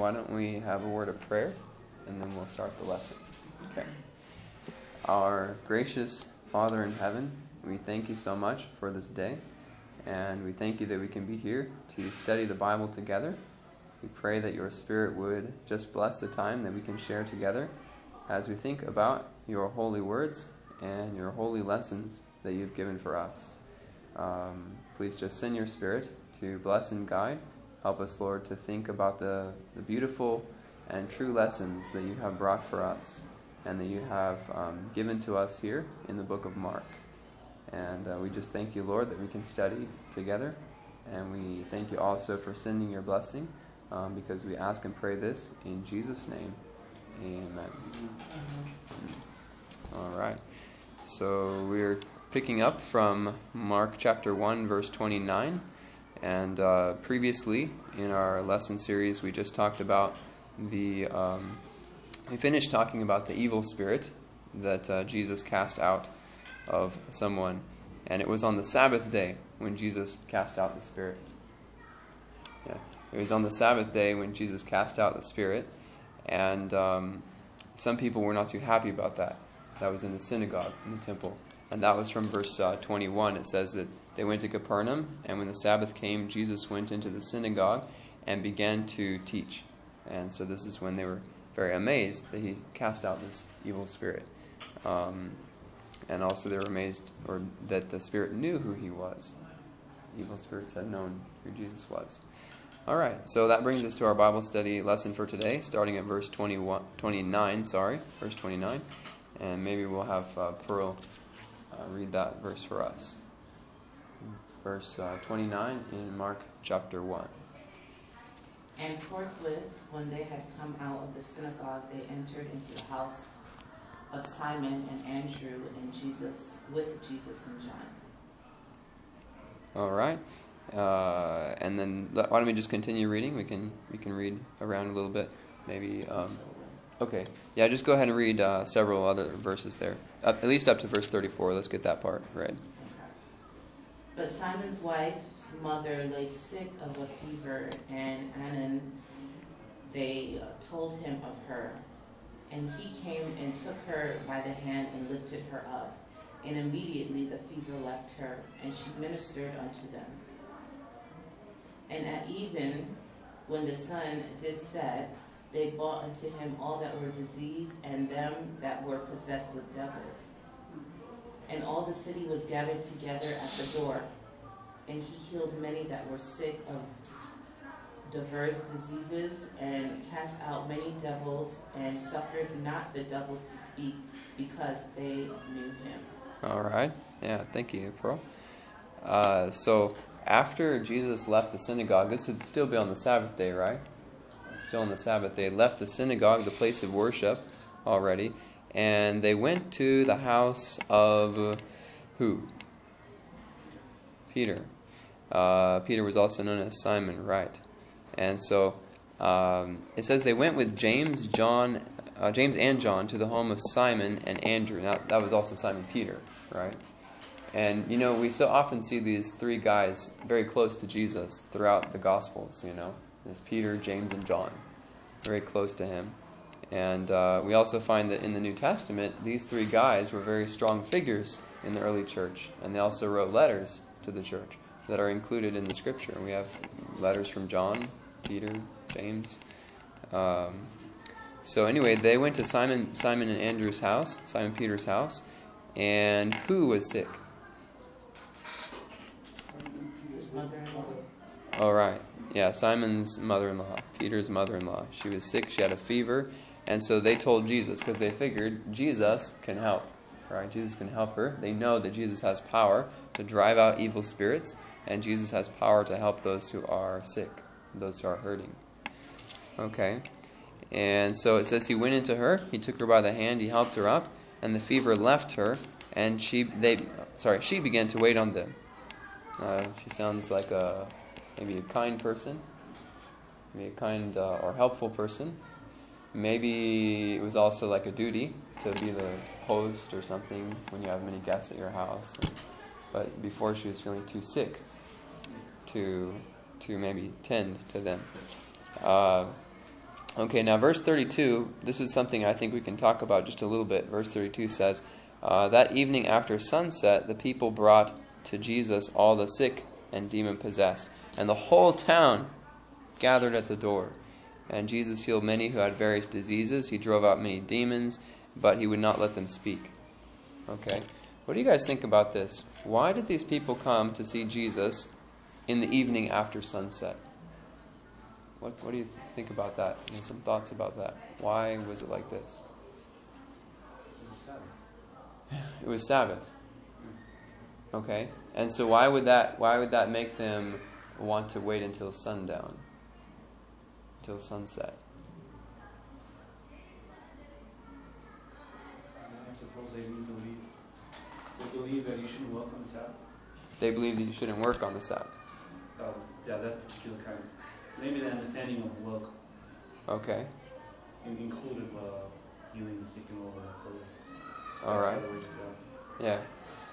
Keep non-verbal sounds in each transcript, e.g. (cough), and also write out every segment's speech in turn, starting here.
why don't we have a word of prayer and then we'll start the lesson. Okay. Our gracious Father in heaven, we thank you so much for this day. And we thank you that we can be here to study the Bible together. We pray that your Spirit would just bless the time that we can share together as we think about your holy words and your holy lessons that you've given for us. Um, please just send your Spirit to bless and guide. Help us, Lord, to think about the, the beautiful and true lessons that you have brought for us and that you have um, given to us here in the book of Mark. And uh, we just thank you, Lord, that we can study together. And we thank you also for sending your blessing um, because we ask and pray this in Jesus' name. Amen. All right. So we're picking up from Mark chapter 1, verse 29. And uh, previously in our lesson series, we just talked about the. Um, we finished talking about the evil spirit that uh, Jesus cast out of someone. And it was on the Sabbath day when Jesus cast out the spirit. Yeah. It was on the Sabbath day when Jesus cast out the spirit. And um, some people were not too happy about that. That was in the synagogue, in the temple. And that was from verse uh, 21. It says that they went to Capernaum, and when the Sabbath came, Jesus went into the synagogue and began to teach. And so this is when they were very amazed that he cast out this evil spirit. Um, and also they were amazed or that the spirit knew who he was. Evil spirits had known who Jesus was. All right, so that brings us to our Bible study lesson for today, starting at verse 21, 29, sorry, verse 29. And maybe we'll have uh, Pearl uh, read that verse for us. Verse uh, 29 in Mark chapter 1. And forthwith, when they had come out of the synagogue, they entered into the house of Simon and Andrew and Jesus, with Jesus and John. All right. Uh, and then why don't we just continue reading? We can we can read around a little bit, maybe. Um, okay, yeah, just go ahead and read uh, several other verses there, up, at least up to verse thirty-four. Let's get that part read. But Simon's wife's mother lay sick of a fever, and Anan they told him of her. And he came and took her by the hand and lifted her up. And immediately the fever left her, and she ministered unto them. And at even, when the sun did set, they brought unto him all that were diseased and them that were possessed with devils. And all the city was gathered together at the door. And he healed many that were sick of diverse diseases and cast out many devils and suffered not the devils to speak because they knew him. All right. Yeah, thank you, April. Uh, so after Jesus left the synagogue, this would still be on the Sabbath day, right? Still on the Sabbath. day, left the synagogue, the place of worship, already, and they went to the house of who? Peter. Uh, Peter was also known as Simon, right? And so um, it says they went with James, John, uh, James and John to the home of Simon and Andrew. Now that was also Simon Peter, right? And you know we so often see these three guys very close to Jesus throughout the Gospels. You know, there's Peter, James, and John, very close to him. And uh, we also find that in the New Testament, these three guys were very strong figures in the early church, and they also wrote letters to the church that are included in the Scripture. We have letters from John, Peter, James. Um, so anyway, they went to Simon, Simon and Andrew's house, Simon Peter's house, and who was sick? All right. Yeah, Simon's mother-in-law, Peter's mother-in-law. She was sick. She had a fever, and so they told Jesus because they figured Jesus can help. Right? Jesus can help her. They know that Jesus has power to drive out evil spirits, and Jesus has power to help those who are sick, those who are hurting. Okay. And so it says he went into her, he took her by the hand, he helped her up, and the fever left her, and she they sorry, she began to wait on them. Uh, she sounds like a maybe a kind person, maybe a kind uh, or helpful person. Maybe it was also like a duty to be the host or something when you have many guests at your house. But before she was feeling too sick to to maybe tend to them. Uh, Okay, now verse 32, this is something I think we can talk about just a little bit. Verse 32 says, uh, That evening after sunset, the people brought to Jesus all the sick and demon possessed, and the whole town gathered at the door. And Jesus healed many who had various diseases. He drove out many demons, but he would not let them speak. Okay, what do you guys think about this? Why did these people come to see Jesus in the evening after sunset? What, what do you think about that? Some thoughts about that. Why was it like this? It was Sabbath. Okay, and so why would that why would that make them want to wait until sundown, until sunset? I suppose they believe. They believe that you shouldn't work on the Sabbath. They believe that you shouldn't work on the Sabbath. Um, yeah, that particular kind. Maybe the understanding of work Okay, in- included uh, healing the sick and all that. So all right, the way to go. yeah.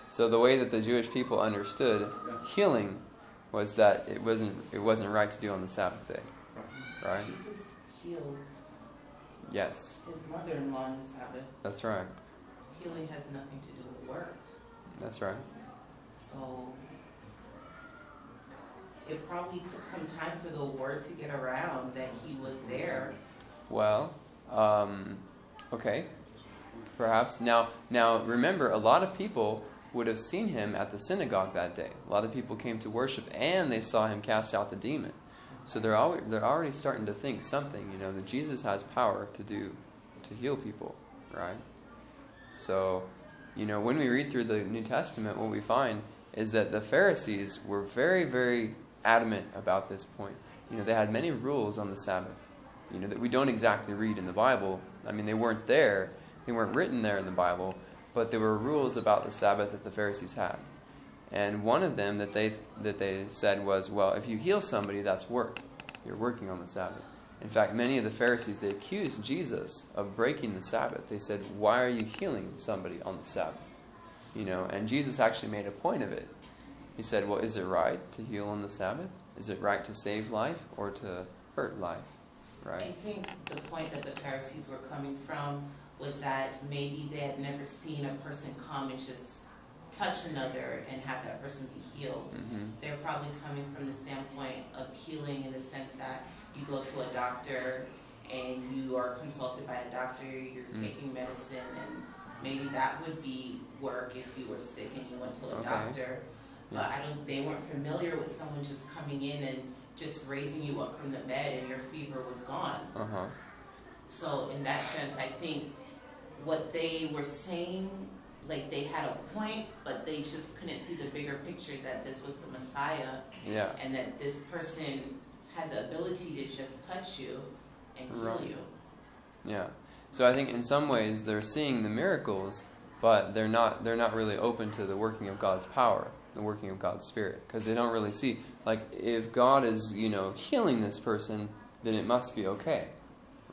So the way that the Jewish people understood Yeah. healing was that it wasn't it wasn't right to do on the Sabbath day, right? Jesus healed Yes, his mother-in-law on the Sabbath. that's right. Healing has nothing to do with work. That's right. So it probably took some time for the word to get around that he was there. Well, um, okay, perhaps now. Now remember, a lot of people would have seen him at the synagogue that day. A lot of people came to worship, and they saw him cast out the demon. So they're already, they're already starting to think something, you know, that Jesus has power to do, to heal people, right? So, you know, when we read through the New Testament, what we find is that the Pharisees were very, very adamant about this point. You know, they had many rules on the Sabbath you know, that we don't exactly read in the Bible. I mean, they weren't there, they weren't written there in the Bible, but there were rules about the Sabbath that the Pharisees had. And one of them that they that they said was, well, if you heal somebody, that's work. You're working on the Sabbath. In fact, many of the Pharisees they accused Jesus of breaking the Sabbath. They said, "Why are you healing somebody on the Sabbath?" You know, and Jesus actually made a point of it. He said, "Well, is it right to heal on the Sabbath? Is it right to save life or to hurt life?" Right? I think the point that the Pharisees were coming from was that maybe they had never seen a person come and just touch another and have that person be healed. Mm-hmm. They're probably coming from the standpoint of healing in the sense that you go to a doctor and you are consulted by a doctor, you're Mm. taking medicine, and maybe that would be work if you were sick and you went to a Okay. doctor. But I don't, they weren't familiar with someone just coming in and just raising you up from the bed and your fever was gone. Uh huh. So in that sense, I think what they were saying, like they had a point, but they just couldn't see the bigger picture that this was the Messiah Yeah. and that this person had the ability to just touch you and heal Right. you. Yeah. So I think in some ways they're seeing the miracles, but they're not they're not really open to the working of God's power, the working of God's spirit, because they don't really see like if God is, you know, healing this person, then it must be okay.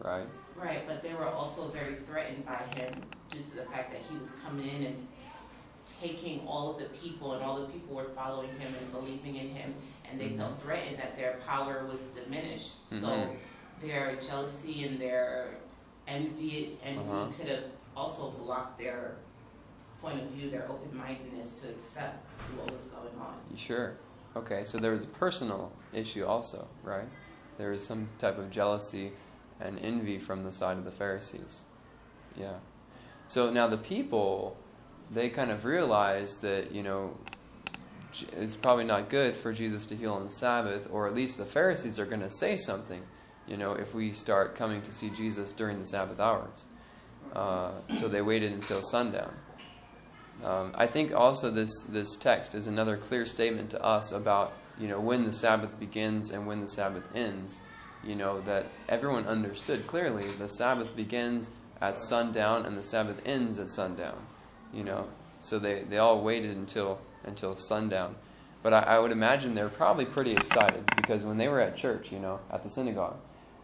Right? Right, but they were also very threatened by him due to the fact that he was coming in and taking all of the people and all the people were following him and believing in him and they Mhm. felt threatened that their power was diminished. So Mhm. their jealousy and their envy envy Uh-huh. could have also blocked their point of view, their open mindedness to accept what was going on. Sure. Okay, so there was a personal issue also, right? There was some type of jealousy and envy from the side of the Pharisees. Yeah. So now the people, they kind of realized that, you know, it's probably not good for Jesus to heal on the Sabbath, or at least the Pharisees are going to say something, you know, if we start coming to see Jesus during the Sabbath hours. Uh, so they waited until sundown. Um, I think also this this text is another clear statement to us about you know when the Sabbath begins and when the Sabbath ends. You know that everyone understood clearly the Sabbath begins at sundown and the Sabbath ends at sundown. You know, so they, they all waited until until sundown. But I, I would imagine they're probably pretty excited because when they were at church, you know, at the synagogue,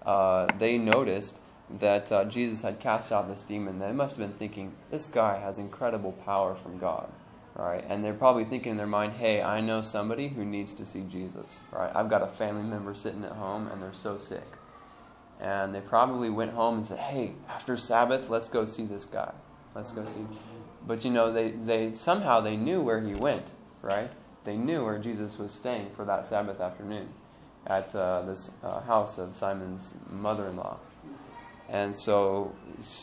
uh, they noticed that uh, Jesus had cast out this demon. They must have been thinking, this guy has incredible power from God, right? And they're probably thinking in their mind, hey, I know somebody who needs to see Jesus, right? I've got a family member sitting at home and they're so sick. and they probably went home and said, "Hey, after Sabbath, let's go see this guy. Let's go see." But you know, they, they somehow they knew where he went, right? They knew where Jesus was staying for that Sabbath afternoon, at uh, this uh, house of Simon's mother-in-law. And so,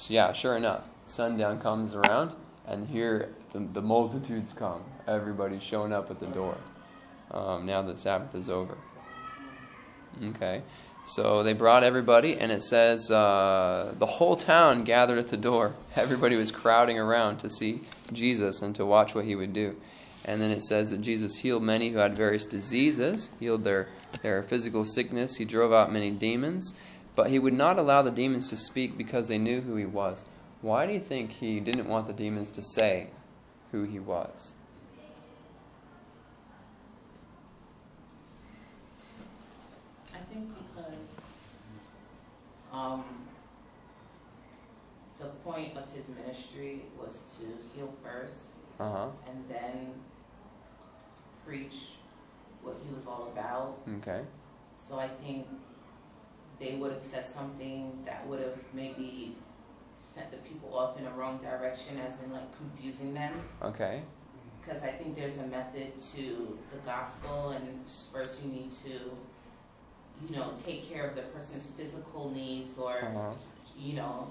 yeah, sure enough, sundown comes around, and here the, the multitudes come. Everybody's showing up at the door. Um, now that Sabbath is over. Okay. So they brought everybody, and it says uh, the whole town gathered at the door. (laughs) Everybody was crowding around to see Jesus and to watch what he would do. And then it says that Jesus healed many who had various diseases, healed their, their physical sickness. He drove out many demons, but he would not allow the demons to speak because they knew who he was. Why do you think he didn't want the demons to say who he was? I think because um, the point of his ministry was to heal first Uh huh. and then preach what he was all about. Okay. So I think they would have said something that would have maybe sent the people off in a wrong direction, as in like confusing them. Okay. Because I think there's a method to the gospel, and first you need to, you know, take care of the person's physical needs, or Uh huh. you know,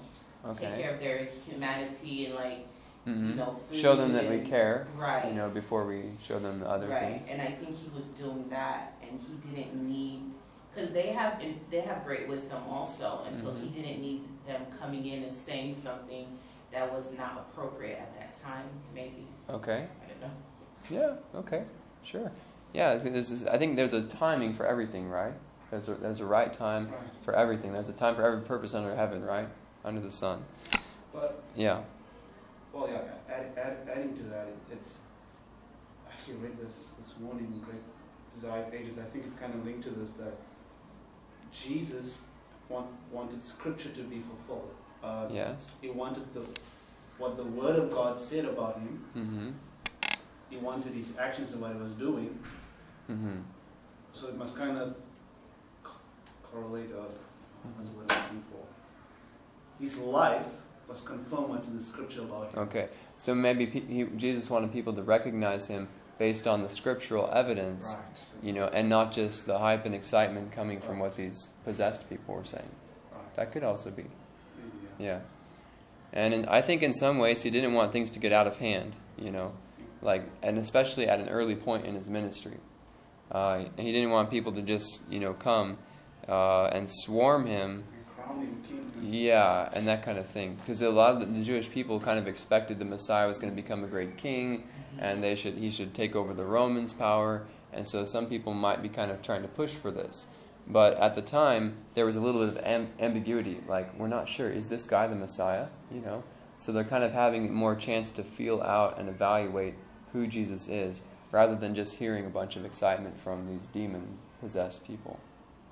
take care of their humanity and like, hmm you know, food Show them that we care. Right. You know, before we show them the other right. things. And I think he was doing that, and he didn't need, because they have they have great wisdom also, and so Mhm. he didn't need them coming in and saying something that was not appropriate at that time. Maybe Okay. I don't know. Yeah. Okay. Sure. Yeah. I think this is. I think there's a timing for everything, right? There's a there's a right time for everything. There's a time for every purpose under heaven, right? Under the sun. But, Yeah. well, yeah, add, add, adding to that, it's, actually read this this morning in Great Desire of Ages. I think it's kind of linked to this that Jesus want, wanted Scripture to be fulfilled. Uh, Yes. He wanted the what the Word of God said about him. Mm-hmm. He wanted his actions and what he was doing. Mm-hmm. So it must kind of co- correlate. Uh, the word I'm looking for? His life must confirm what's in the Scripture about him. Okay. So maybe pe- he, Jesus wanted people to recognize him based on the scriptural evidence, Right. you know, and not just the hype and excitement coming from what these possessed people were saying. Right. That could also be. Yeah. And in, I think in some ways he didn't want things to get out of hand, you know, like, and especially at an early point in his ministry. Uh, he didn't want people to just, you know, come uh, and swarm him, And crown him king. yeah, and that kind of thing. Because a lot of the Jewish people kind of expected the Messiah was going to become a great king, and they should he should take over the Romans' power. And so some people might be kind of trying to push for this. But at the time, there was a little bit of am- ambiguity. Like, we're not sure, is this guy the Messiah? You know? So they're kind of having more chance to feel out and evaluate who Jesus is, rather than just hearing a bunch of excitement from these demon possessed people.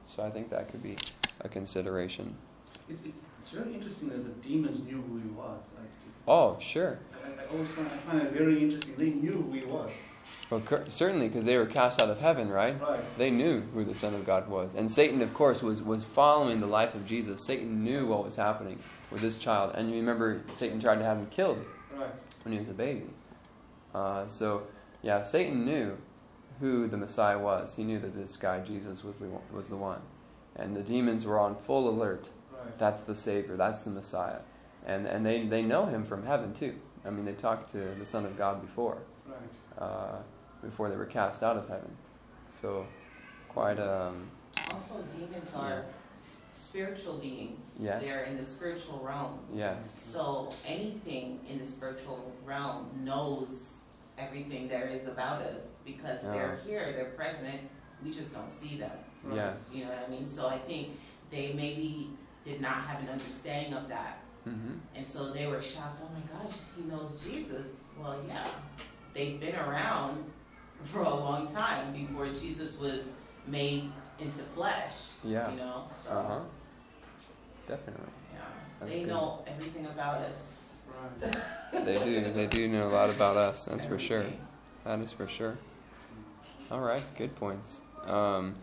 So I think that could be a consideration. It's, it's very interesting that the demons knew who he was. Like, Oh, sure. I always find, I find it very interesting. They knew who he was. Well, certainly, because they were cast out of heaven, right? Right. They knew who the Son of God was. And Satan, of course, was, was following the life of Jesus. Satan knew what was happening with this child. And you remember, Satan tried to have him killed Right. when he was a baby. Uh, so, yeah, Satan knew who the Messiah was. He knew that this guy, Jesus, was the, one- was the one. And the demons were on full alert. Right. That's the Savior. That's the Messiah. And, and they, they know him from heaven, too. I mean, they talked to the Son of God before. Right. uh, before they were cast out of heaven. So, quite um, Also, demons are spiritual beings. Yes. They're in the spiritual realm. yes, So anything in the spiritual realm knows everything there is about us because they're here, they're present. We just don't see them. Right. yes. You know what I mean? So I think they maybe did not have an understanding of that. Hmm And so they were shocked, oh my gosh, he knows Jesus. Well, yeah, they've been around for a long time before Jesus was made into flesh. Yeah. You know, so Uh huh. Definitely, yeah, That's they good. know everything about us. They do. (laughs) They do know a lot about us. That's for sure. That is for sure. All right, good points. Um,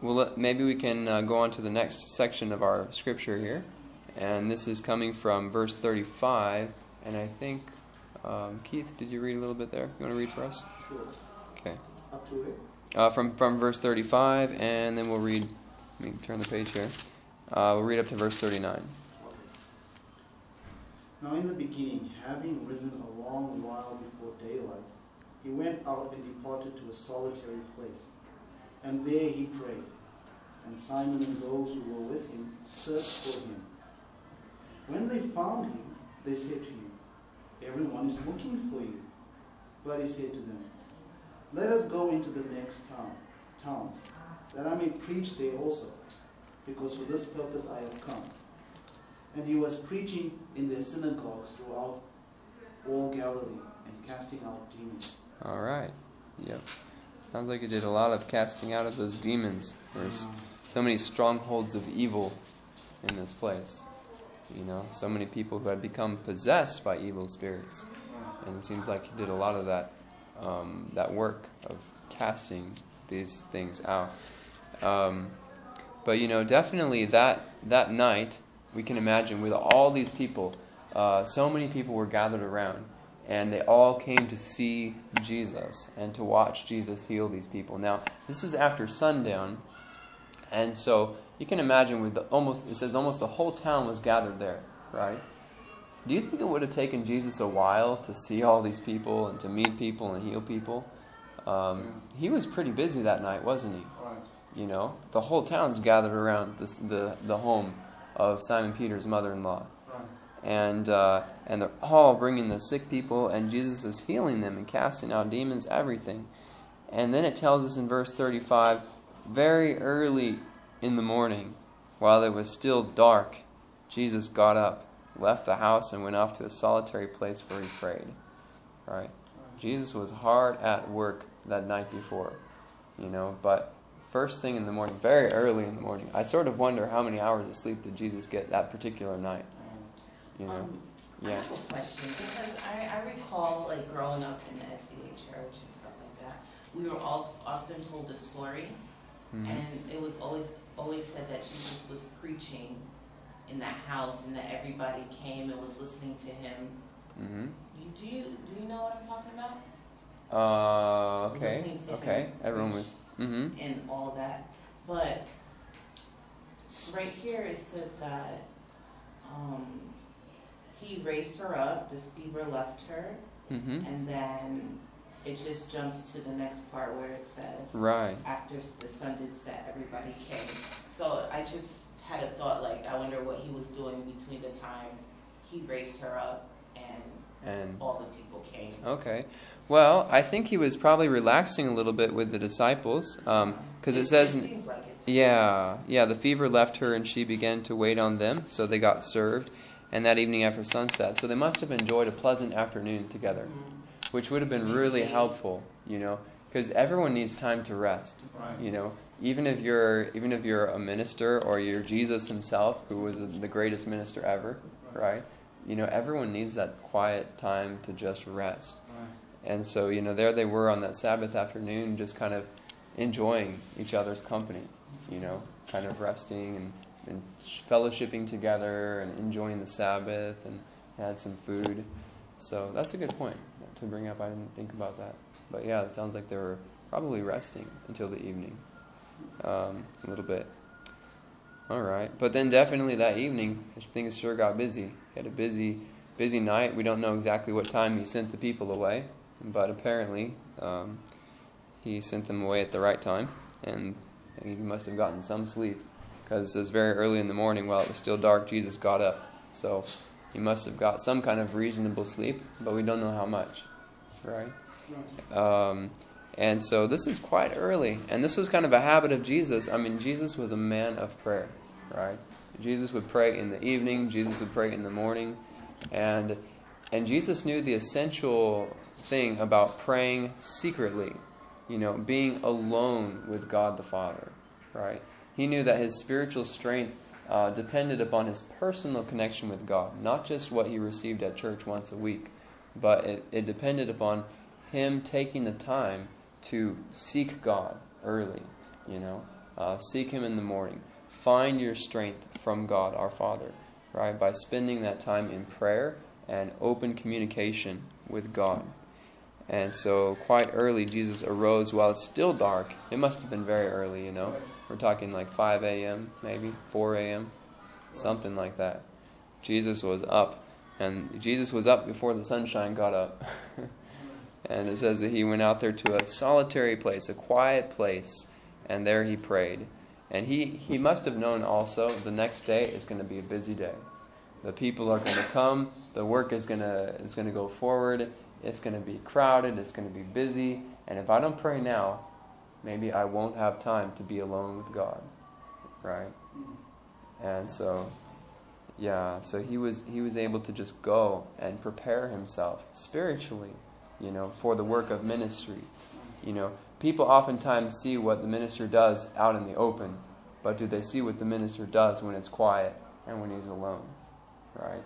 well, maybe we can uh, go on to the next section of our scripture here. And this is coming from verse 35. And I think, um, Keith, did you read a little bit there? You want to read for us? Sure. Okay. Up to it. Uh, from, from verse 35, and then we'll read, let me turn the page here. Uh, we'll read up to verse 39. Now in the beginning, having risen a long while before daylight, he went out and departed to a solitary place. And there he prayed. And Simon and those who were with him searched for him. When they found him, they said to him, Everyone is looking for you. But he said to them, Let us go into the next town, towns, that I may preach there also, because for this purpose I have come. And he was preaching in their synagogues throughout all Galilee and casting out demons. All right. Yep. Sounds like he did a lot of casting out of those demons. There's so many strongholds of evil in this place. You know, so many people who had become possessed by evil spirits. And it seems like he did a lot of that um, that work of casting these things out. Um, but you know, definitely that that night, we can imagine with all these people, uh, so many people were gathered around, and they all came to see Jesus and to watch Jesus heal these people. Now, this is after sundown, and so you can imagine with the almost it says almost the whole town was gathered there, right? Do you think it would have taken Jesus a while to see all these people and to meet people and heal people? Um, he was pretty busy that night, wasn't he? You know, the whole town's gathered around this, the the home of Simon Peter's mother-in-law, and uh, and they're all bringing the sick people, and Jesus is healing them and casting out demons, everything. And then it tells us in verse thirty-five, very early in the morning, while it was still dark, Jesus got up, left the house, and went off to a solitary place where he prayed. Right. Jesus was hard at work that night before, you know, but first thing in the morning, very early in the morning, I sort of wonder how many hours of sleep did Jesus get that particular night, you know? Um, I Yeah. have a question because I, I recall like growing up in the SDA church and stuff like that. We were all often told a story, Mhm. and it was always always said that Jesus was preaching in that house, and that everybody came and was listening to him. Mhm. You do you do you know what I'm talking about? Uh, okay. Okay. Everyone was. Mhm. and all that. But right here it says that um, he raised her up, this fever left her, Mhm. and then it just jumps to the next part where it says, Right. after the sun did set, everybody came. So I just had a thought like, I wonder what he was doing between the time he raised her up and And all the people came. okay. Well, I think he was probably relaxing a little bit with the disciples, because it says. in- seems like it. Yeah, yeah, the fever left her and she began to wait on them, so they got served, and that evening after sunset. So they must have enjoyed a pleasant afternoon together, Mhm. Which would have been really helpful, you know, because everyone needs time to rest, you know. Even if you're even if you're a minister or you're Jesus himself, who was the greatest minister ever, right? You know, everyone needs that quiet time to just rest. And so, you know, there they were on that Sabbath afternoon, just kind of enjoying each other's company, you know, kind of resting and, and fellowshipping together and enjoying the Sabbath and had some food. So that's a good point to bring up. I didn't think about that. But yeah, it sounds like they were probably resting until the evening um, a little bit. All right. But then definitely that evening, things sure got busy. He had a busy, busy night. We don't know exactly what time he sent the people away but apparently um, he sent them away at the right time, and he must have gotten some sleep because it says very early in the morning while it was still dark, Jesus got up. So he must have got some kind of reasonable sleep, but we don't know how much, right? Um, and so this is quite early, and this was kind of a habit of Jesus. I mean, Jesus was a man of prayer, right? Jesus would pray in the evening, Jesus would pray in the morning, and and Jesus knew the essential thing about praying secretly, you know, being alone with God the Father, right? He knew that his spiritual strength uh, depended upon his personal connection with God, not just what he received at church once a week, but it, it depended upon him taking the time to seek God early, you know. Uh, seek Him in the morning. Find your strength from God, our Father, right? By spending that time in prayer and open communication with God. And so, quite early, Jesus arose while it's still dark. It must have been very early, you know. We're talking like 5 a.m., maybe 4 a.m., something like that. Jesus was up. And Jesus was up before the sunshine got up. (laughs) and it says that he went out there to a solitary place, a quiet place, and there he prayed. And he, he must have known also the next day is going to be a busy day. The people are going to come, the work is going to, is going to go forward, it's going to be crowded, it's going to be busy, and if I don't pray now, maybe I won't have time to be alone with God. Right? And so yeah, so he was he was able to just go and prepare himself spiritually, you know, for the work of ministry. You know, people oftentimes see what the minister does out in the open, but do they see what the minister does when it's quiet and when he's alone? Right?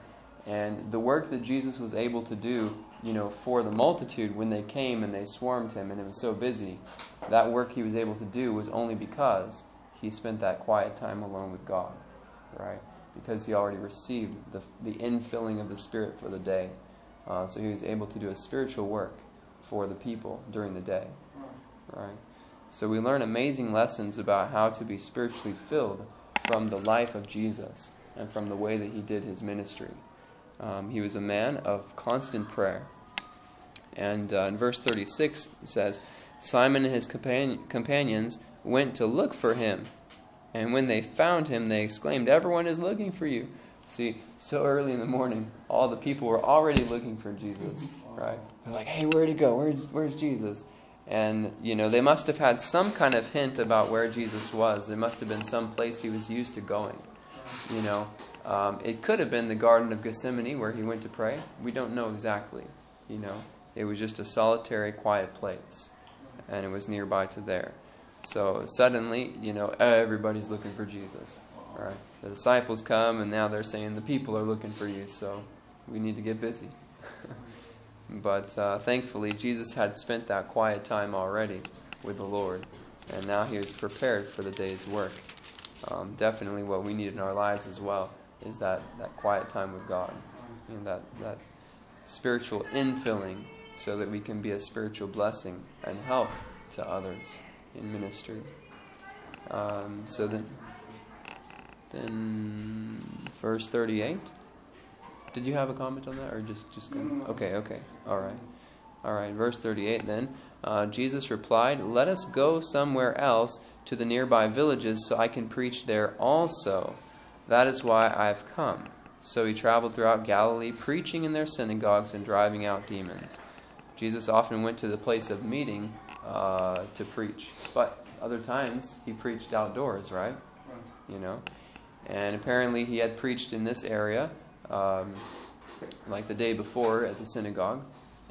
And the work that Jesus was able to do, you know, for the multitude when they came and they swarmed him and it was so busy, that work he was able to do was only because he spent that quiet time alone with God. Right? Because he already received the, the infilling of the Spirit for the day. Uh, so he was able to do a spiritual work for the people during the day. Right? So we learn amazing lessons about how to be spiritually filled from the life of Jesus and from the way that he did his ministry. Um, he was a man of constant prayer. And uh, in verse 36 it says, Simon and his companions went to look for him. And when they found him, they exclaimed, Everyone is looking for you. See, so early in the morning, all the people were already looking for Jesus, right? They're like, hey, where'd he go? Where's, where's Jesus? And, you know, they must have had some kind of hint about where Jesus was. There must have been some place he was used to going. You know, um, it could have been the Garden of Gethsemane where he went to pray. We don't know exactly. You know, it was just a solitary, quiet place. And it was nearby to there. So suddenly, you know, everybody's looking for Jesus. Right? The disciples come, and now they're saying the people are looking for you. So we need to get busy. (laughs) but uh, thankfully, Jesus had spent that quiet time already with the Lord, and now he was prepared for the day's work. Um, definitely, what we need in our lives as well is that, that quiet time with God, know, that that spiritual infilling, so that we can be a spiritual blessing and help to others in ministry. Um, so then, then verse thirty-eight. Did you have a comment on that, or just just of, okay, okay, all right, all right. Verse thirty-eight. Then uh, Jesus replied, "Let us go somewhere else to the nearby villages, so I can preach there also. That is why I have come." So he traveled throughout Galilee, preaching in their synagogues and driving out demons. Jesus often went to the place of meeting uh, to preach. But other times he preached outdoors, right? You know, and apparently he had preached in this area, um, like the day before at the synagogue,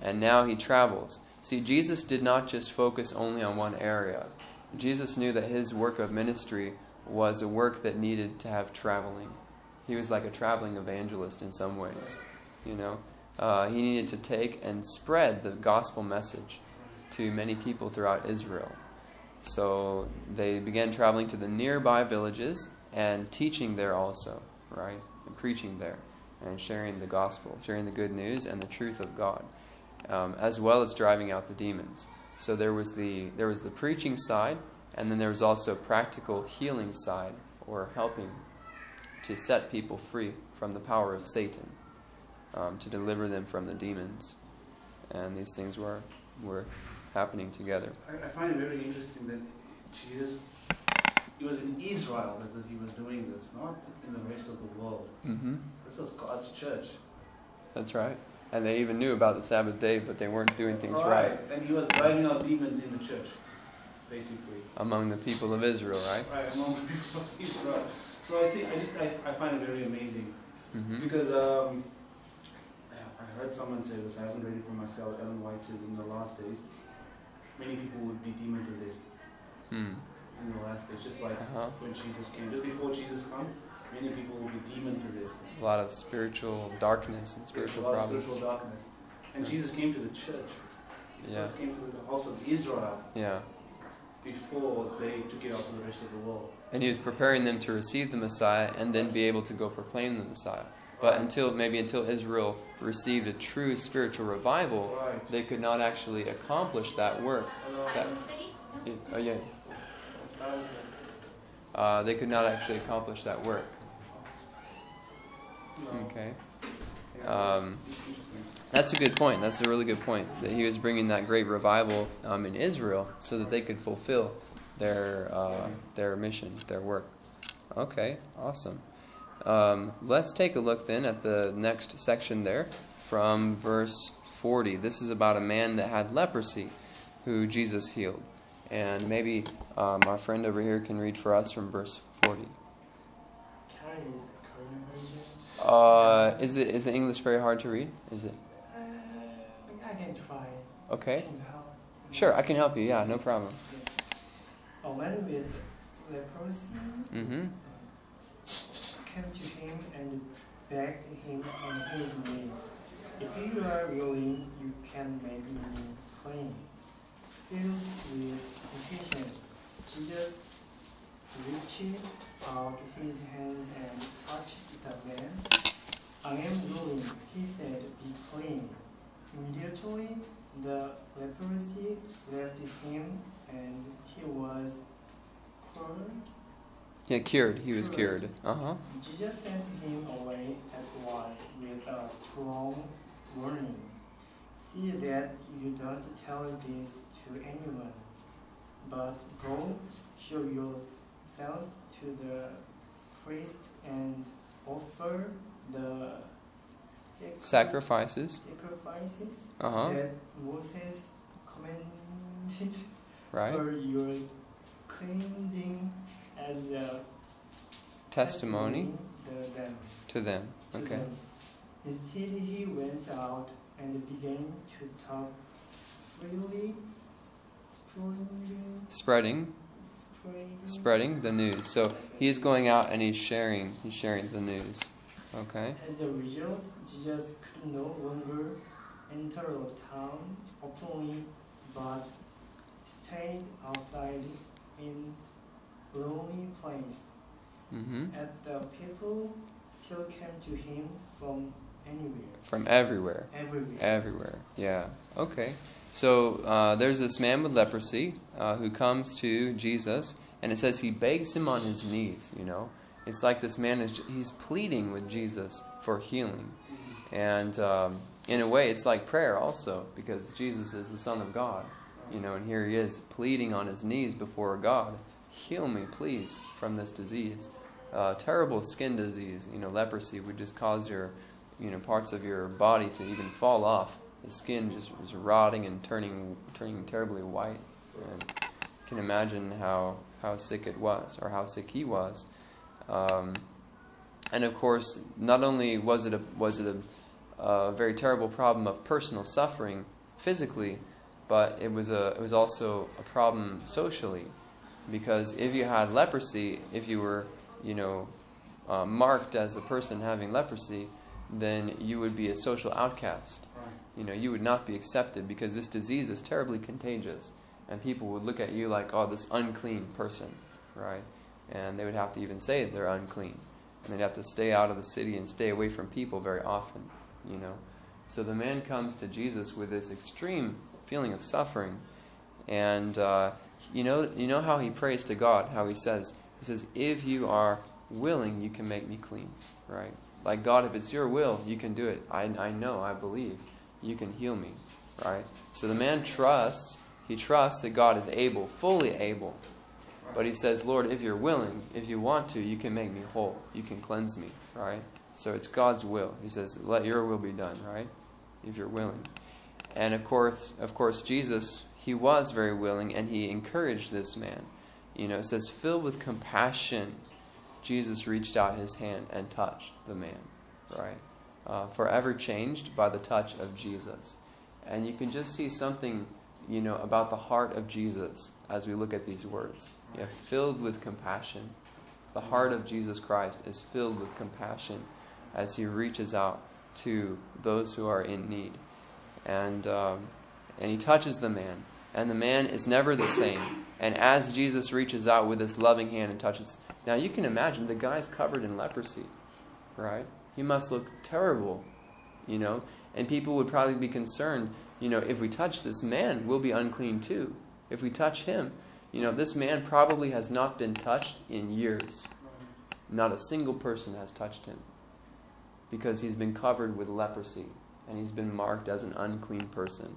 and now he travels. See, Jesus did not just focus only on one area. Jesus knew that his work of ministry was a work that needed to have traveling. He was like a traveling evangelist in some ways, you know. Uh, he needed to take and spread the gospel message to many people throughout Israel. So they began traveling to the nearby villages and teaching there also, right? And preaching there and sharing the gospel, sharing the good news and the truth of God, um, as well as driving out the demons. So there was the there was the preaching side, and then there was also a practical healing side, or helping to set people free from the power of Satan, um, to deliver them from the demons. And these things were were happening together. I, I find it very interesting that Jesus, it was in Israel that, that he was doing this, not in the rest of the world. Mm-hmm. This was God's church. That's right. And they even knew about the Sabbath day, but they weren't doing things right. right. And he was driving out demons in the church, basically. Among the people of Israel, right? Right, among the people of Israel. So I think I just I, I find it very amazing Mm-hmm. because um, I heard someone say this. I haven't read it for myself. Ellen White says in the last days, many people would be demon possessed Hmm. in the last days, just like Uh-huh. when Jesus came. Just before Jesus came, many people will be demon possessed. A lot of spiritual darkness and spiritual There's a lot of problems. spiritual darkness. And Jesus came to the church. He Yeah. came to the house of Israel. Yeah. before they took it out to the rest of the world. And he was preparing them to receive the Messiah and then be able to go proclaim the Messiah. But until maybe until Israel received a true spiritual revival, they could not actually accomplish that work. That, oh yeah, uh, they could not actually accomplish that work. Okay, um, that's a good point. That's a really good point. That he was bringing that great revival um, in Israel so that they could fulfill their uh, their mission, their work. Okay, awesome. Um, let's take a look then at the next section there from verse 40. This is about a man that had leprosy who Jesus healed. And maybe um, our friend over here can read for us from verse 40. Can I read the Korean version? Uh, is it is the English very hard to read? Is it Uh, I can try. okay? Can? Sure, I can help you. Yeah, no problem. A man with leprosy Mm-hmm. Came to him and begged him on his knees. If you are willing, you can make me clean. Filled with compassion, Jesus reached out his hands and touched the man. I am willing, he said, be clean. Immediately, the leprosy left him and he was cured. Yeah, cured. He was cured. Uh huh. Jesus sent him away at once with a strong warning. See that you don't tell this to anyone, but go show yourself to the priest and offer the sacri- Sacrifices. sacrifices Uh huh. that Moses commanded Right. for your cleansing as a Testimony to them. to them. to Okay. them. Instead, he went out and began to talk freely, spreading, Spreading, spreading, spreading the news. So he is going out and he's sharing. He's sharing the news. Okay. As a result, Jesus could no longer enter a town openly, but stayed outside in lonely place. Mm-hmm. And the people still came to him from anywhere, From everywhere. everywhere. Everywhere. Yeah. Okay. So uh, there's this man with leprosy uh, who comes to Jesus, and it says he begs him on his knees. You know, it's like this man is he's pleading with Jesus for healing, and um, in a way, it's like prayer also because Jesus is the Son of God. You know, and here he is pleading on his knees before God, heal me, please, from this disease. Uh, terrible skin disease. You know, leprosy would just cause your you know parts of your body to even fall off. The skin just was rotting and turning turning terribly white. And you can imagine how how sick it was or how sick he was. Um, and of course, not only was it a was it a, a very terrible problem of personal suffering physically, but it was a it was also a problem socially, because if you had leprosy, if you were you know uh, marked as a person having leprosy, then you would be a social outcast. You know, you would not be accepted because this disease is terribly contagious, and people would look at you like, oh, this unclean person, right? And they would have to even say they're unclean, and they'd have to stay out of the city and stay away from people very often. You know, so the man comes to Jesus with this extreme feeling of suffering, and uh, you know, you know how he prays to God, how he says, he says, if you are willing, you can make me clean, right? Like, God, if it's your will, you can do it. I, I know, I believe. You can heal me, right? So the man trusts, he trusts that God is able, fully able. But he says, Lord, if you're willing, if you want to, you can make me whole. You can cleanse me, right? So it's God's will. He says, let your will be done, right? If you're willing. And of course, of course, Jesus, he was very willing and he encouraged this man. You know, it says, filled with compassion, Jesus reached out his hand and touched the man, right? Uh, forever changed by the touch of Jesus. And you can just see something, you know, about the heart of Jesus as we look at these words. Yeah, filled with compassion. The heart of Jesus Christ is filled with compassion as he reaches out to those who are in need. And, um, and he touches the man. And the man is never the same. And as Jesus reaches out with his loving hand and touches, now you can imagine the guy's covered in leprosy, right? He must look terrible, you know? And people would probably be concerned, you know, if we touch this man, we'll be unclean too. If we touch him, you know, this man probably has not been touched in years. Not a single person has touched him because he's been covered with leprosy and he's been marked as an unclean person.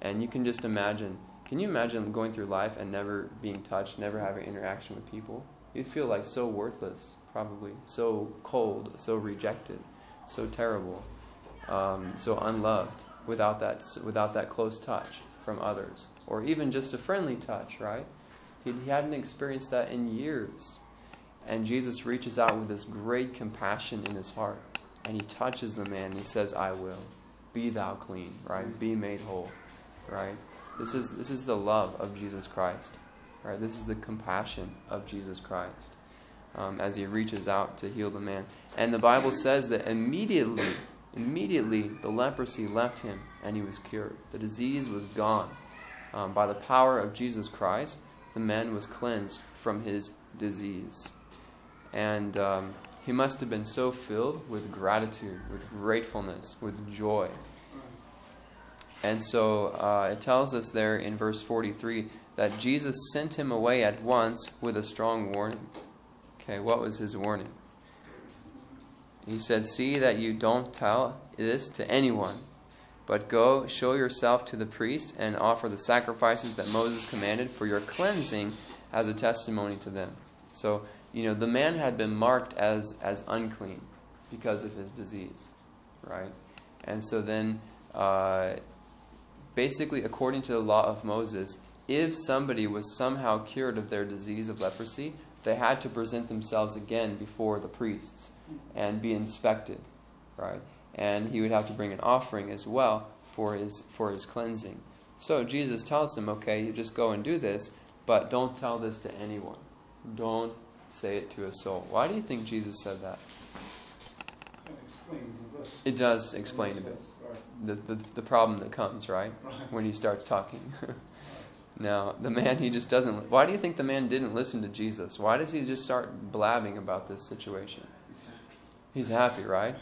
And you can just imagine can you imagine going through life and never being touched, never having interaction with people? You'd feel like so worthless, probably, so cold, so rejected, so terrible, um, so unloved without that, without that close touch from others, or even just a friendly touch, right? He, he hadn't experienced that in years. And Jesus reaches out with this great compassion in his heart, and he touches the man, and he says, I will. Be thou clean, right? Be made whole, right? This is, this is the love of Jesus Christ. Right? This is the compassion of Jesus Christ um, as he reaches out to heal the man. And the Bible says that immediately, immediately the leprosy left him and he was cured. The disease was gone. Um, by the power of Jesus Christ, the man was cleansed from his disease. And um, he must have been so filled with gratitude, with gratefulness, with joy. And so uh, it tells us there in verse 43 that Jesus sent him away at once with a strong warning. Okay, what was his warning? He said, See that you don't tell this to anyone, but go show yourself to the priest and offer the sacrifices that Moses commanded for your cleansing as a testimony to them. So, you know, the man had been marked as, as unclean because of his disease, right? And so then, uh, basically, according to the law of Moses, if somebody was somehow cured of their disease of leprosy, they had to present themselves again before the priests and be inspected, right? And he would have to bring an offering as well for his for his cleansing. So Jesus tells him, okay, you just go and do this, but don't tell this to anyone. Don't say it to a soul. Why do you think Jesus said that? It does explain a bit the, the, the problem that comes, right? When he starts talking. (laughs) (laughs) Now, the man, he just doesn't. Why do you think the man didn't listen to Jesus? Why does he just start blabbing about this situation? He's happy, right?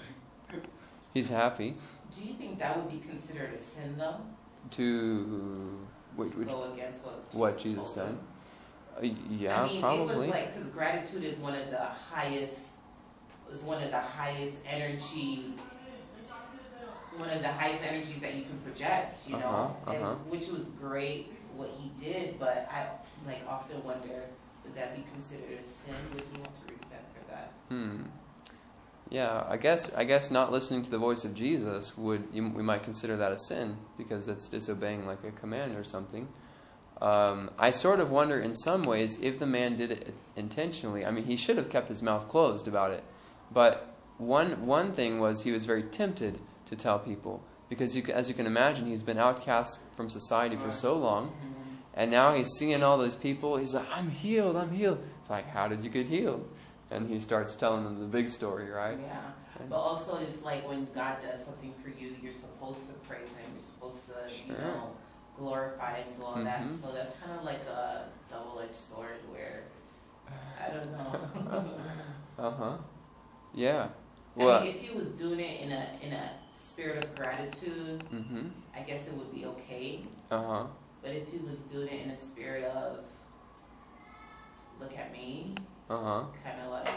(laughs) He's happy. Do you think that would be considered a sin, though? To which, which go against what Jesus, what Jesus said? Uh, yeah, I mean, probably. it was like because gratitude is one of the highest, is one of the highest energy, one of the highest energies that you can project. You know, uh-huh, uh-huh. and which was great what he did, but I like often wonder would that be considered a sin? Would he have to repent for that? Hmm. Yeah, I guess I guess not listening to the voice of Jesus would you, we might consider that a sin because it's disobeying like a command or something. Um, I sort of wonder in some ways if the man did it intentionally. I mean, he should have kept his mouth closed about it. But one one thing was he was very tempted to tell people because you, as you can imagine, he's been outcast from society for so long, mm-hmm. and now he's seeing all these people. He's like, "I'm healed, I'm healed." It's like, "How did you get healed?" And he starts telling them the big story, right? Yeah. But also, it's like when God does something for you, you're supposed to praise Him. You're supposed to, sure. you know, glorify Him, do all mm-hmm. that. So that's kind of like a double-edged sword, where I don't know. (laughs) uh huh. Yeah. Well, I mean, if he was doing it in a in a spirit of gratitude, mm-hmm. I guess it would be okay. Uh huh. But if he was doing it in a spirit of, look at me. Uh huh. Kind of like.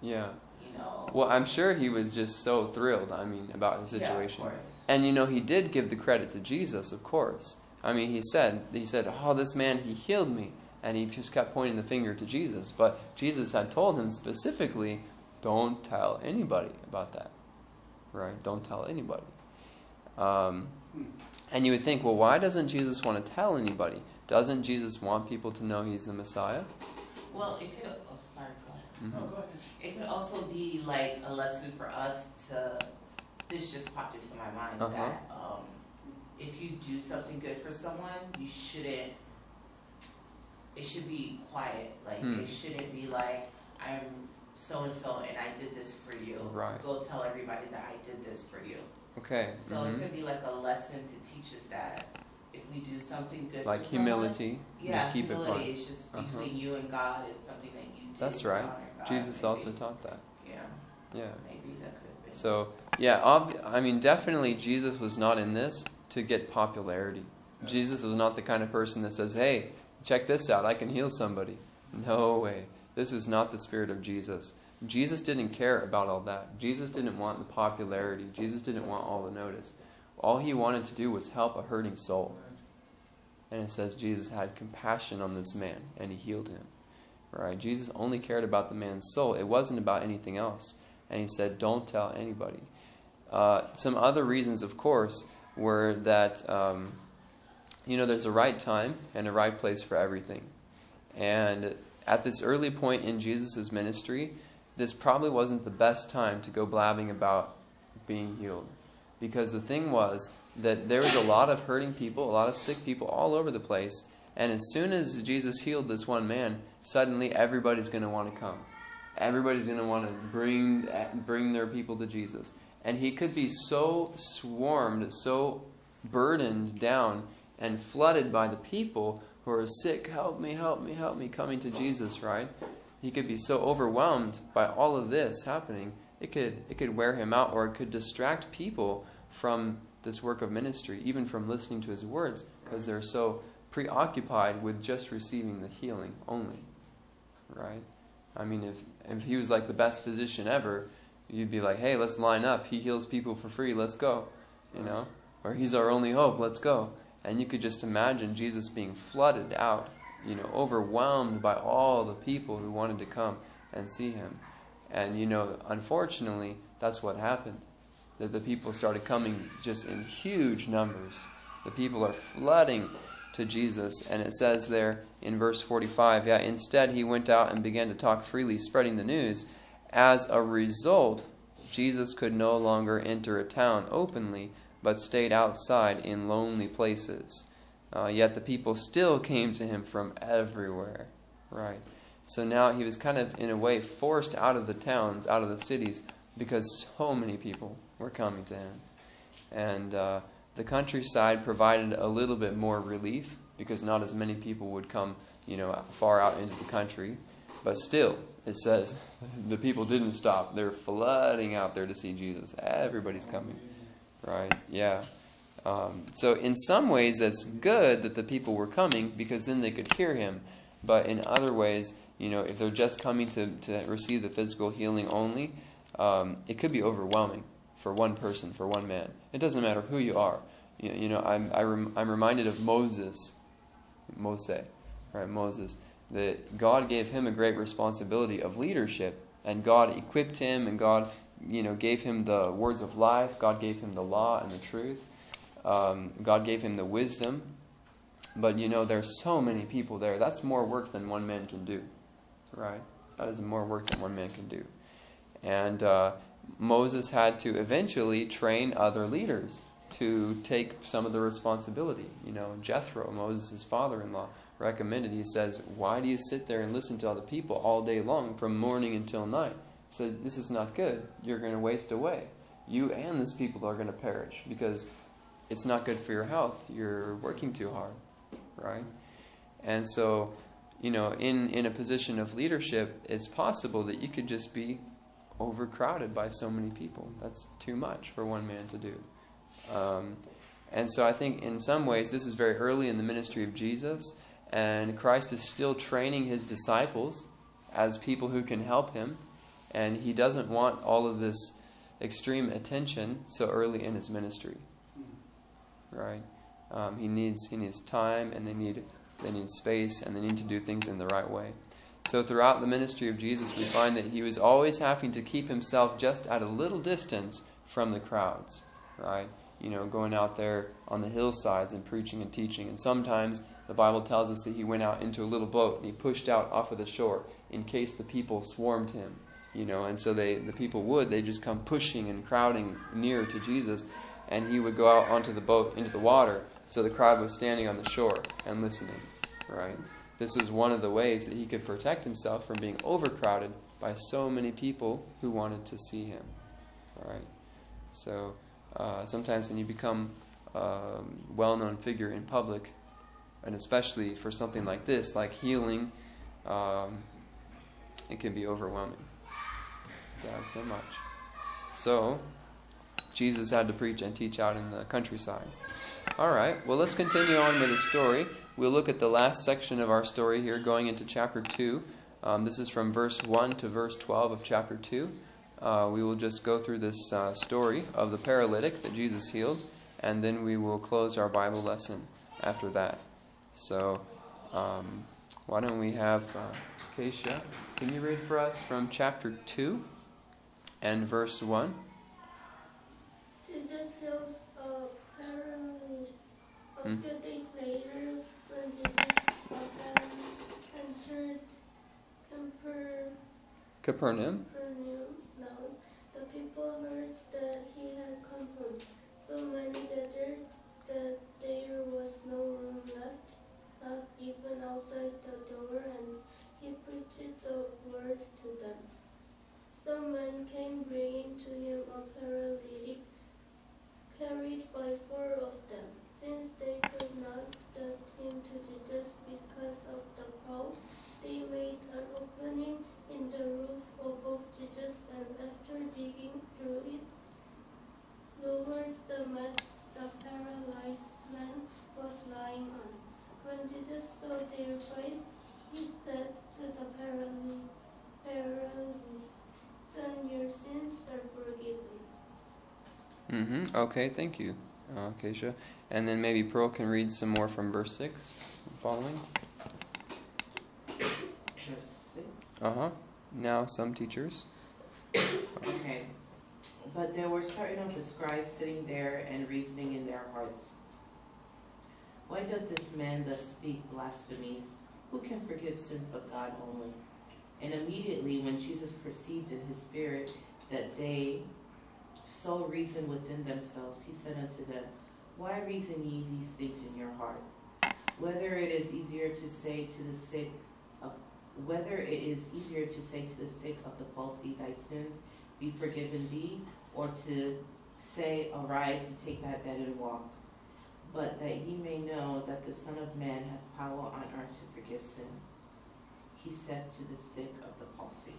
Yeah. You know. Well, I'm sure he was just so thrilled. I mean, about the situation. Yeah, of course. And you know, he did give the credit to Jesus, of course. I mean, he said, he said, "Oh, this man, he healed me," and he just kept pointing the finger to Jesus. But Jesus had told him specifically, "Don't tell anybody about that." right? Don't tell anybody. Um, and you would think, well, why doesn't Jesus want to tell anybody? Doesn't Jesus want people to know he's the Messiah? Well, it could. Oh, sorry. Go ahead. Mm-hmm. Oh, go ahead. It could also be like a lesson for us to. This just popped into my mind uh-huh. that um, if you do something good for someone, you shouldn't. It should be quiet. Like hmm. it shouldn't be like I'm so and so, and I did this for you. Right. Go tell everybody that I did this for you. Okay. So mm-hmm. it could be like a lesson to teach us that if we do something good Like for someone- humility. yeah, just keep humility it is just Uh-huh. between you and God. It's something that you do. That's right. God, Jesus maybe. also taught that. Yeah, Yeah. maybe that could have been. So, yeah, ob- I mean, definitely Jesus was not in this to get popularity. Jesus was not the kind of person that says, hey, check this out, I can heal somebody. No way. This is not the spirit of Jesus. Jesus didn't care about all that. Jesus didn't want the popularity. Jesus didn't want all the notice. All he wanted to do was help a hurting soul. And it says Jesus had compassion on this man and he healed him. Right? Jesus only cared about the man's soul. It wasn't about anything else. And he said, Don't tell anybody. Uh, some other reasons, of course, were that, um, you know, there's a right time and a right place for everything. And at this early point in Jesus' ministry, this probably wasn't the best time to go blabbing about being healed. Because the thing was that there was a lot of hurting people, a lot of sick people all over the place. And as soon as Jesus healed this one man, suddenly everybody's going to want to come. Everybody's going to want to bring bring their people to Jesus. And he could be so swarmed, so burdened down and flooded by the people who are sick, help me, help me, help me, coming to Jesus, right? He could be so overwhelmed by all of this happening, it could it could wear him out or it could distract people from this work of ministry, even from listening to his words, because they're so preoccupied with just receiving the healing only. Right? I mean, if, if he was like the best physician ever, you'd be like, hey, let's line up. He heals people for free. Let's go. You know? Or he's our only hope. Let's go. And you could just imagine Jesus being flooded out, you know, overwhelmed by all the people who wanted to come and see him. And, you know, unfortunately, that's what happened. That the people started coming just in huge numbers. The people are flooding to Jesus. And it says there in verse 45 yeah, instead he went out and began to talk freely, spreading the news. As a result, Jesus could no longer enter a town openly, but stayed outside in lonely places. Uh, yet the people still came to him from everywhere. Right. So now he was kind of, in a way, forced out of the towns, out of the cities, because so many people were coming to him. And uh, the countryside provided a little bit more relief because not as many people would come, you know, far out into the country. But still, it says the people didn't stop. They're flooding out there to see Jesus. Everybody's coming, right? Yeah. Um, so in some ways, that's good that the people were coming because then they could hear him. But in other ways, you know, if they're just coming to, to receive the physical healing only, um, it could be overwhelming for one person, for one man. It doesn't matter who you are. You you know I'm, I I'm reminded of Moses, Mose, right, Moses, that God gave him a great responsibility of leadership, and God equipped him, and God, you know, gave him the words of life. God gave him the law and the truth. Um, God gave him the wisdom. But you know, there's so many people there. That's more work than one man can do, right? That is more work than one man can do. And uh, Moses had to eventually train other leaders to take some of the responsibility. You know, Jethro, Moses' father-in-law, recommended. He says, "Why do you sit there and listen to other people all day long, from morning until night?" Said, "This is not good. You're going to waste away. You and this people are going to perish because it's not good for your health. You're working too hard, right?" And so, you know, in in a position of leadership, it's possible that you could just be overcrowded by so many people. That's too much for one man to do. Um, and so I think in some ways this is very early in the ministry of Jesus, and Christ is still training his disciples as people who can help him, and he doesn't want all of this extreme attention so early in his ministry. Right? Um, he needs he needs time, and they need they need space, and they need to do things in the right way. So throughout the ministry of Jesus, we find that he was always having to keep himself just at a little distance from the crowds, right? You know, going out there on the hillsides and preaching and teaching. And sometimes the Bible tells us that he went out into a little boat and he pushed out off of the shore in case the people swarmed him. You know, and so they the people would they just come pushing and crowding near to Jesus, and he would go out onto the boat into the water, so the crowd was standing on the shore and listening, right? This was one of the ways that he could protect himself from being overcrowded by so many people who wanted to see him. All right. So uh, sometimes when you become a well known figure in public, and especially for something like this, like healing, um, it can be overwhelming have so much. So, Jesus had to preach and teach out in the countryside. All right, well, let's continue on with the story. We'll look at the last section of our story here, going into chapter 2. Um, this is from verse 1 to verse 12 of chapter 2. Uh, we will just go through this uh, story of the paralytic that Jesus healed, and then we will close our Bible lesson after that. So, um, why don't we have uh, Keisha? Can you read for us from chapter 2 and verse 1? Jesus heals a paralytic. A Hmm. few days later, when Jesus again entered Capernaum, Capernaum. People heard that he had come home. So many gathered that there was no room left, not even outside the door, and he preached the word to them. Some men came bringing to him a paralytic carried by four of them. Since they could not get him to Jesus because of the crowd, they made an opening in the roof above Jesus and after digging through it, lowered the mat the paralyzed man was lying on. When Jesus saw their faith, he said to the paralytic, Son, your sins are forgiven. Mm-hmm. Okay, thank you, uh. And then maybe Pearl can read some more from verse 6 following. Verse six. Uh huh. Now, some teachers. Okay. But there were certain of the scribes sitting there and reasoning in their hearts. Why doth this man thus speak blasphemies? Who can forgive sins but God only? And immediately when Jesus perceived in his spirit that they so reasoned within themselves, he said unto them, Why reason ye these things in your heart? Whether it is easier to say to the sick whether it is easier to say to the sick of the palsy, Thy sins be forgiven thee, or to say, Arise and take thy bed and walk. But that ye may know that the Son of Man hath power on earth to forgive sins. He said to the sick of the palsy,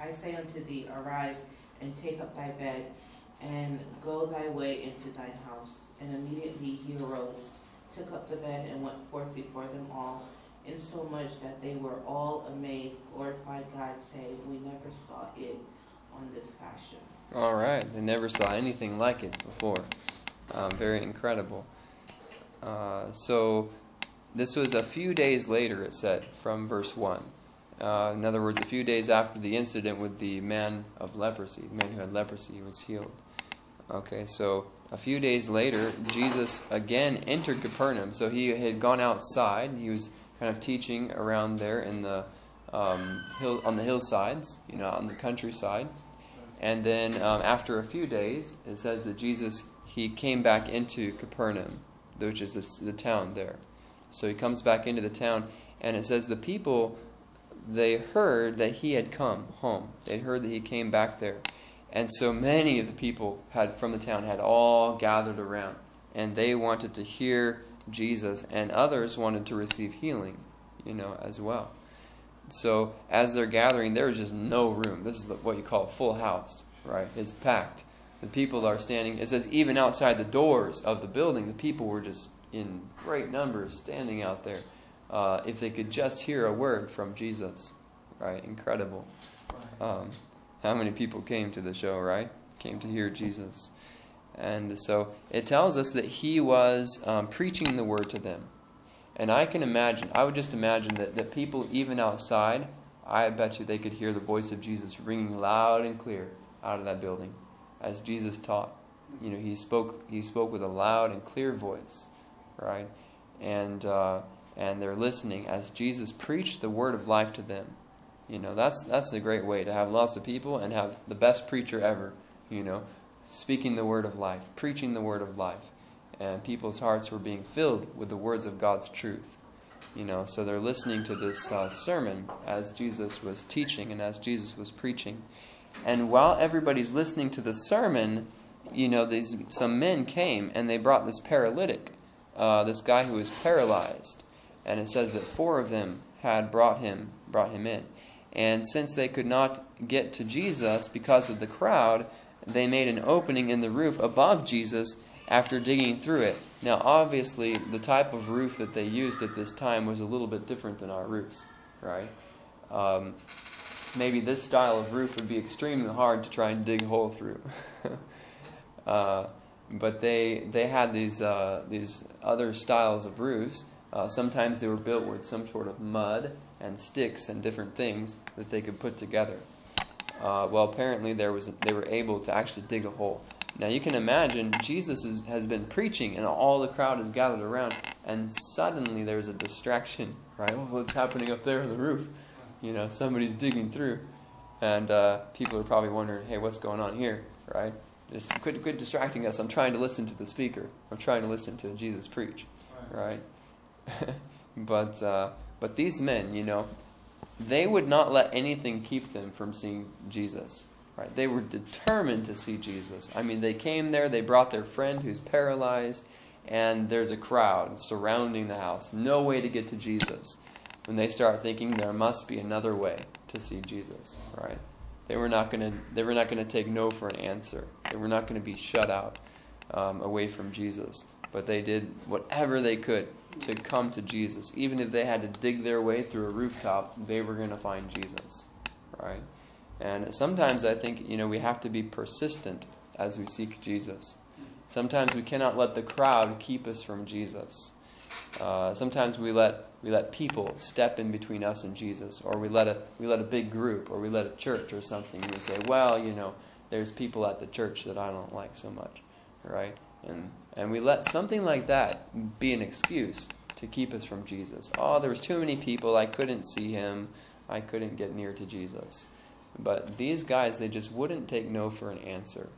I say unto thee, Arise and take up thy bed, and go thy way into thine house. And immediately he arose, took up the bed, and went forth before them all, insomuch that they were all amazed, glorified God, saying, We never saw it on this fashion. All right. They never saw anything like it before. Um, very incredible. Uh, so, this was a few days later, it said, from verse 1. Uh, in other words, a few days after the incident with the man of leprosy, the man who had leprosy, he was healed. Okay, so a few days later, Jesus again entered Capernaum. So he had gone outside. He was kind of teaching around there in the um, hill on the hillsides, you know, on the countryside. And then um, after a few days, it says that Jesus he came back into Capernaum, which is the town there. So he comes back into the town, and it says the people they heard that he had come home. They heard that he came back there. And so many of the people had from the town had all gathered around and they wanted to hear Jesus and others wanted to receive healing, you know, as well. So as they're gathering there was just no room. This is what you call a full house, right? It's packed. The people are standing it says even outside the doors of the building the people were just in great numbers standing out there. Uh, if they could just hear a word from Jesus, right? Incredible. Um, how many people came to the show, right? Came to hear Jesus. And so it tells us that he was um, preaching the word to them. And I can imagine, I would just imagine that, that people, even outside, I bet you they could hear the voice of Jesus ringing loud and clear out of that building as Jesus taught. You know, he spoke, he spoke with a loud and clear voice, right? And, uh, and they're listening as Jesus preached the word of life to them. You know, that's that's a great way to have lots of people and have the best preacher ever, you know, speaking the word of life, preaching the word of life. And people's hearts were being filled with the words of God's truth. You know, so they're listening to this uh, sermon as Jesus was teaching and as Jesus was preaching. And while everybody's listening to the sermon, you know, these some men came and they brought this paralytic, uh, this guy who was paralyzed, and it says that four of them had brought him brought him in, and since they could not get to Jesus because of the crowd, they made an opening in the roof above Jesus after digging through it. Now, obviously, the type of roof that they used at this time was a little bit different than our roofs, right? Um, maybe this style of roof would be extremely hard to try and dig a hole through. (laughs) uh, but they they had these uh, these other styles of roofs. Uh, sometimes they were built with some sort of mud and sticks and different things that they could put together. Uh, well, apparently there was they were able to actually dig a hole. Now you can imagine Jesus is, has been preaching and all the crowd is gathered around, and suddenly there's a distraction. Right? What's happening up there on the roof? You know, somebody's digging through, and uh, people are probably wondering, hey, what's going on here? Right? Just quit, quit distracting us. I'm trying to listen to the speaker. I'm trying to listen to Jesus preach. Right? (laughs) but uh, but these men, you know, they would not let anything keep them from seeing Jesus. Right? They were determined to see Jesus. I mean, they came there, they brought their friend who's paralyzed, and there's a crowd surrounding the house. No way to get to Jesus. When they start thinking there must be another way to see Jesus, right? They were not going to they were not going to take no for an answer. They were not going to be shut out um, away from Jesus. But they did whatever they could to come to Jesus. Even if they had to dig their way through a rooftop, they were going to find Jesus, right? And sometimes I think, you know, we have to be persistent as we seek Jesus. Sometimes we cannot let the crowd keep us from Jesus. Uh, sometimes we let we let people step in between us and Jesus, or we let a we let a big group, or we let a church or something, and we say, well, you know, there's people at the church that I don't like so much, right? And and we let something like that be an excuse to keep us from Jesus. Oh, there was too many people, I couldn't see him, I couldn't get near to Jesus. But these guys, they just wouldn't take no for an answer.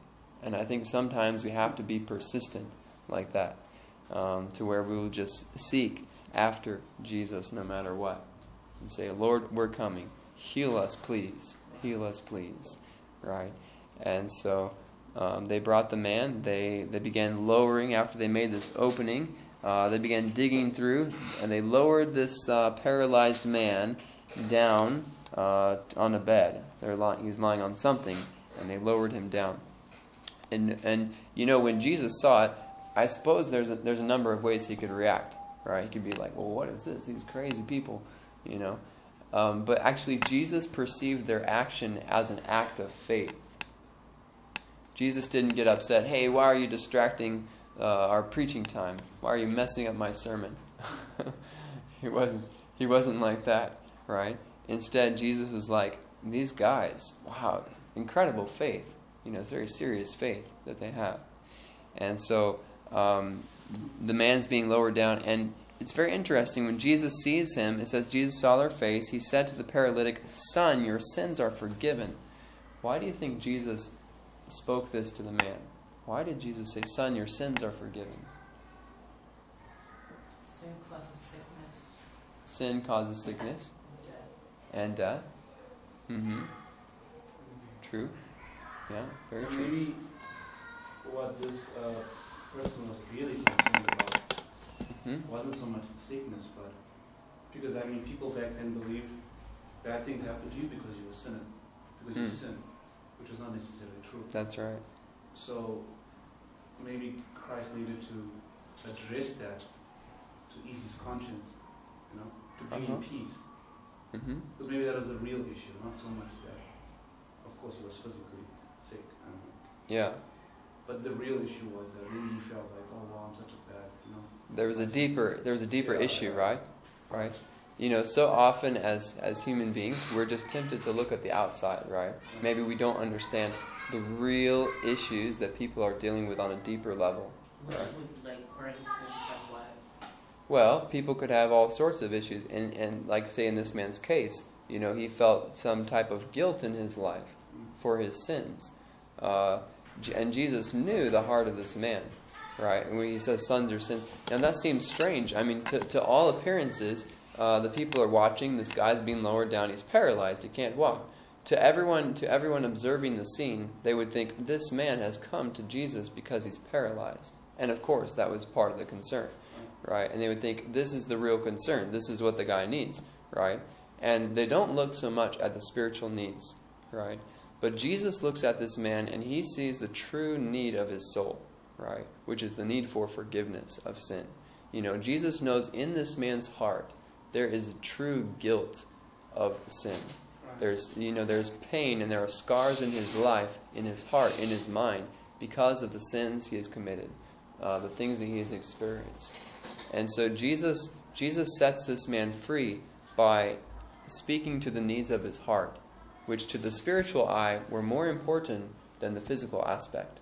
And I think sometimes we have to be persistent like that, um, to where we will just seek after Jesus no matter what. And say, Lord, we're coming. Heal us, please. Heal us, please. Right? And so um, they brought the man. They, they began lowering after they made this opening. Uh, they began digging through, and they lowered this uh, paralyzed man down uh, on a bed. Lying, he was lying on something, and they lowered him down. And and you know when Jesus saw it, I suppose there's a, there's a number of ways he could react. Right? He could be like, "Well, what is this? These crazy people," you know. Um, but actually, Jesus perceived their action as an act of faith. Jesus didn't get upset. Hey, why are you distracting uh, our preaching time? Why are you messing up my sermon? (laughs) he wasn't. He wasn't like that, right? Instead, Jesus was like, these guys, wow, incredible faith. You know, it's very serious faith that they have. And so um, the man's being lowered down, and it's very interesting. When Jesus sees him, it says, Jesus saw their face. He said to the paralytic, Son, your sins are forgiven. Why do you think Jesus spoke this to the man? Why did Jesus say, Son, your sins are forgiven? Sin causes sickness. Sin causes sickness Death. and death. Mm-hmm. True. Yeah, very And true. maybe what this uh, person was really concerned about hmm wasn't so much the sickness, but because I mean, people back then believed bad things happened to you because you were sinning, because you Hmm. sinned, which was not necessarily true. That's right. So maybe Christ needed to address that to ease his conscience, you know, to bring Uh-huh. peace. Mm-hmm. Because maybe that was the real issue, not so much that, of course, he was physically sick. Yeah. But the real issue was that maybe he felt like, oh wow, I'm such a bad, you know. There was a deeper there was a deeper Yeah. issue, right? Right. You know, so often as as human beings, we're just tempted to look at the outside, right? Maybe we don't understand the real issues that people are dealing with on a deeper level. Which Right. would, like, for instance, like what? Well, people could have all sorts of issues, and, and like say in this man's case, you know, he felt some type of guilt in his life for his sins, uh, and Jesus knew the heart of this man, right? And when he says sons or sins, now that seems strange. I mean, to to all appearances, uh, the people are watching. This guy's being lowered down. He's paralyzed. He can't walk. to everyone to everyone observing the scene, they would think this man has come to Jesus because he's paralyzed. And of course, that was part of the concern, right? And they would think this is the real concern. This is what the guy needs, right? And they don't look so much at the spiritual needs, right? But Jesus looks at this man and he sees the true need of his soul, right? Which is the need for forgiveness of sin. You know, Jesus knows in this man's heart there is true guilt of sin. There's you know there's pain and there are scars in his life, in his heart, in his mind because of the sins he has committed, uh, the things that he has experienced. And so Jesus Jesus sets this man free by speaking to the needs of his heart, which to the spiritual eye were more important than the physical aspect.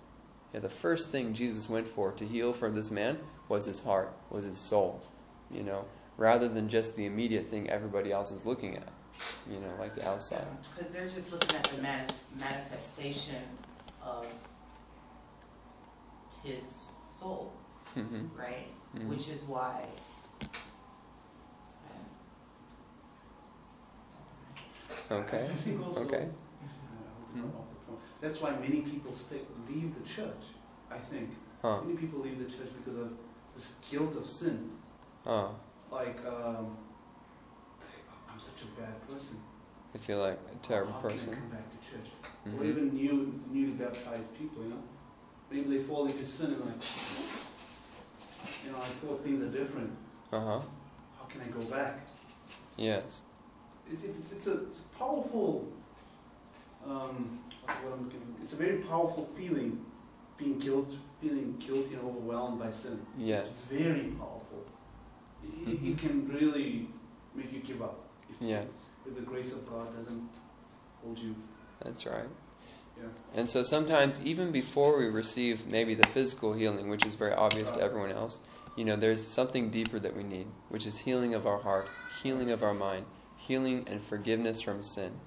Yeah, the first thing Jesus went for to heal for this man was his heart, was his soul, you know, rather than just the immediate thing everybody else is looking at, you know, like the outside. Because they're just looking at the manis- manifestation of his soul, hmm right? Mhm. Which is why. Okay. I think also, Okay. uh, off the point. That's why many people stay, leave the church. I think Huh. many people leave the church because of this guilt of sin. Huh. Like, um, I'm such a bad person. I feel like a terrible How can I person. come back to church? Or Mhm. even new, newly baptized people, you know. Maybe they fall into sin and like, you know, I thought things are different. Uh huh. How can I go back? Yes. It's it's it's a, it's a powerful. Um, what's what I'm looking. It's a very powerful feeling, being guilt, feeling guilty and overwhelmed by sin. Yes. It's very powerful. It, it- Mhm. it can really make you give up if, Yes. if the grace of God doesn't hold you. That's right. Yeah. And so sometimes, even before we receive maybe the physical healing, which is very obvious to everyone else, you know, there's something deeper that we need, which is healing of our heart, healing of our mind, healing and forgiveness from sin,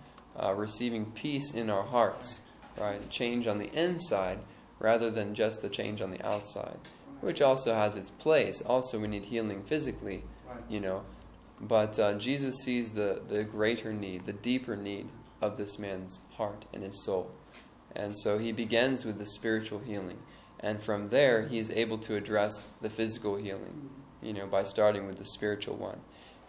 uh, receiving peace in our hearts, right? Change on the inside rather than just the change on the outside, which also has its place. Also, we need healing physically, you know. But uh, Jesus sees the, the greater need, the deeper need of this man's heart and his soul. And so he begins with the spiritual healing. And from there, he's able to address the physical healing, you know, by starting with the spiritual one.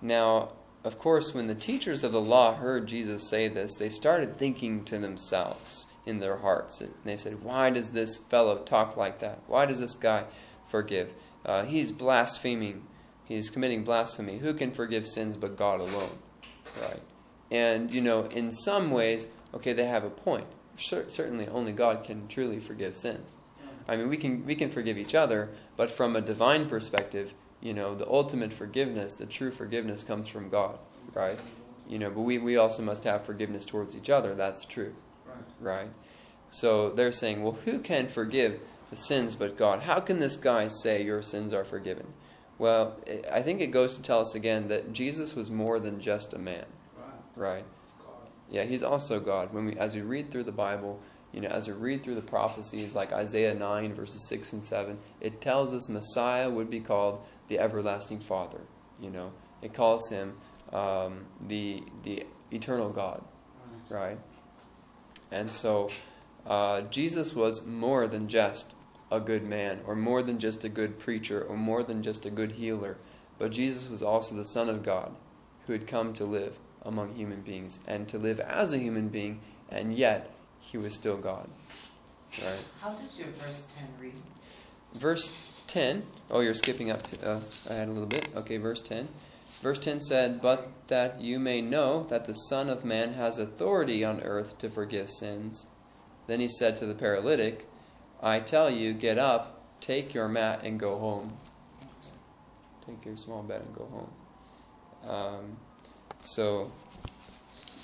Now, of course, when the teachers of the law heard Jesus say this, they started thinking to themselves in their hearts. And they said, Why does this fellow talk like that? Why does this guy forgive? Uh, he's blaspheming. He's committing blasphemy. Who can forgive sins but God alone? Right? And, you know, in some ways, okay, they have a point. Cer- certainly, only God can truly forgive sins. I mean, we can we can forgive each other, but from a divine perspective, you know, the ultimate forgiveness, the true forgiveness, comes from God, right? You know, but we, we also must have forgiveness towards each other. That's true, Right. right? So they're saying, well, who can forgive the sins but God? How can this guy say your sins are forgiven? Well, I think it goes to tell us again that Jesus was more than just a man, Right. Yeah, he's also God. When we, as we read through the Bible, you know, as we read through the prophecies like Isaiah 9, verses 6 and 7, it tells us Messiah would be called the everlasting Father. You know, it calls him um, the, the eternal God, Right. right? And so uh, Jesus was more than just a good man, or more than just a good preacher, or more than just a good healer, but Jesus was also the Son of God who had come to live among human beings and to live as a human being, and yet he was still God. Right? How did your verse 10 read? Verse 10, oh, you're skipping up to, uh, ahead a little bit. Okay, verse 10. Verse 10 said, But that you may know that the Son of Man has authority on earth to forgive sins. Then he said to the paralytic, I tell you, get up, take your mat, and go home. Take your small bed and go home. Um, so,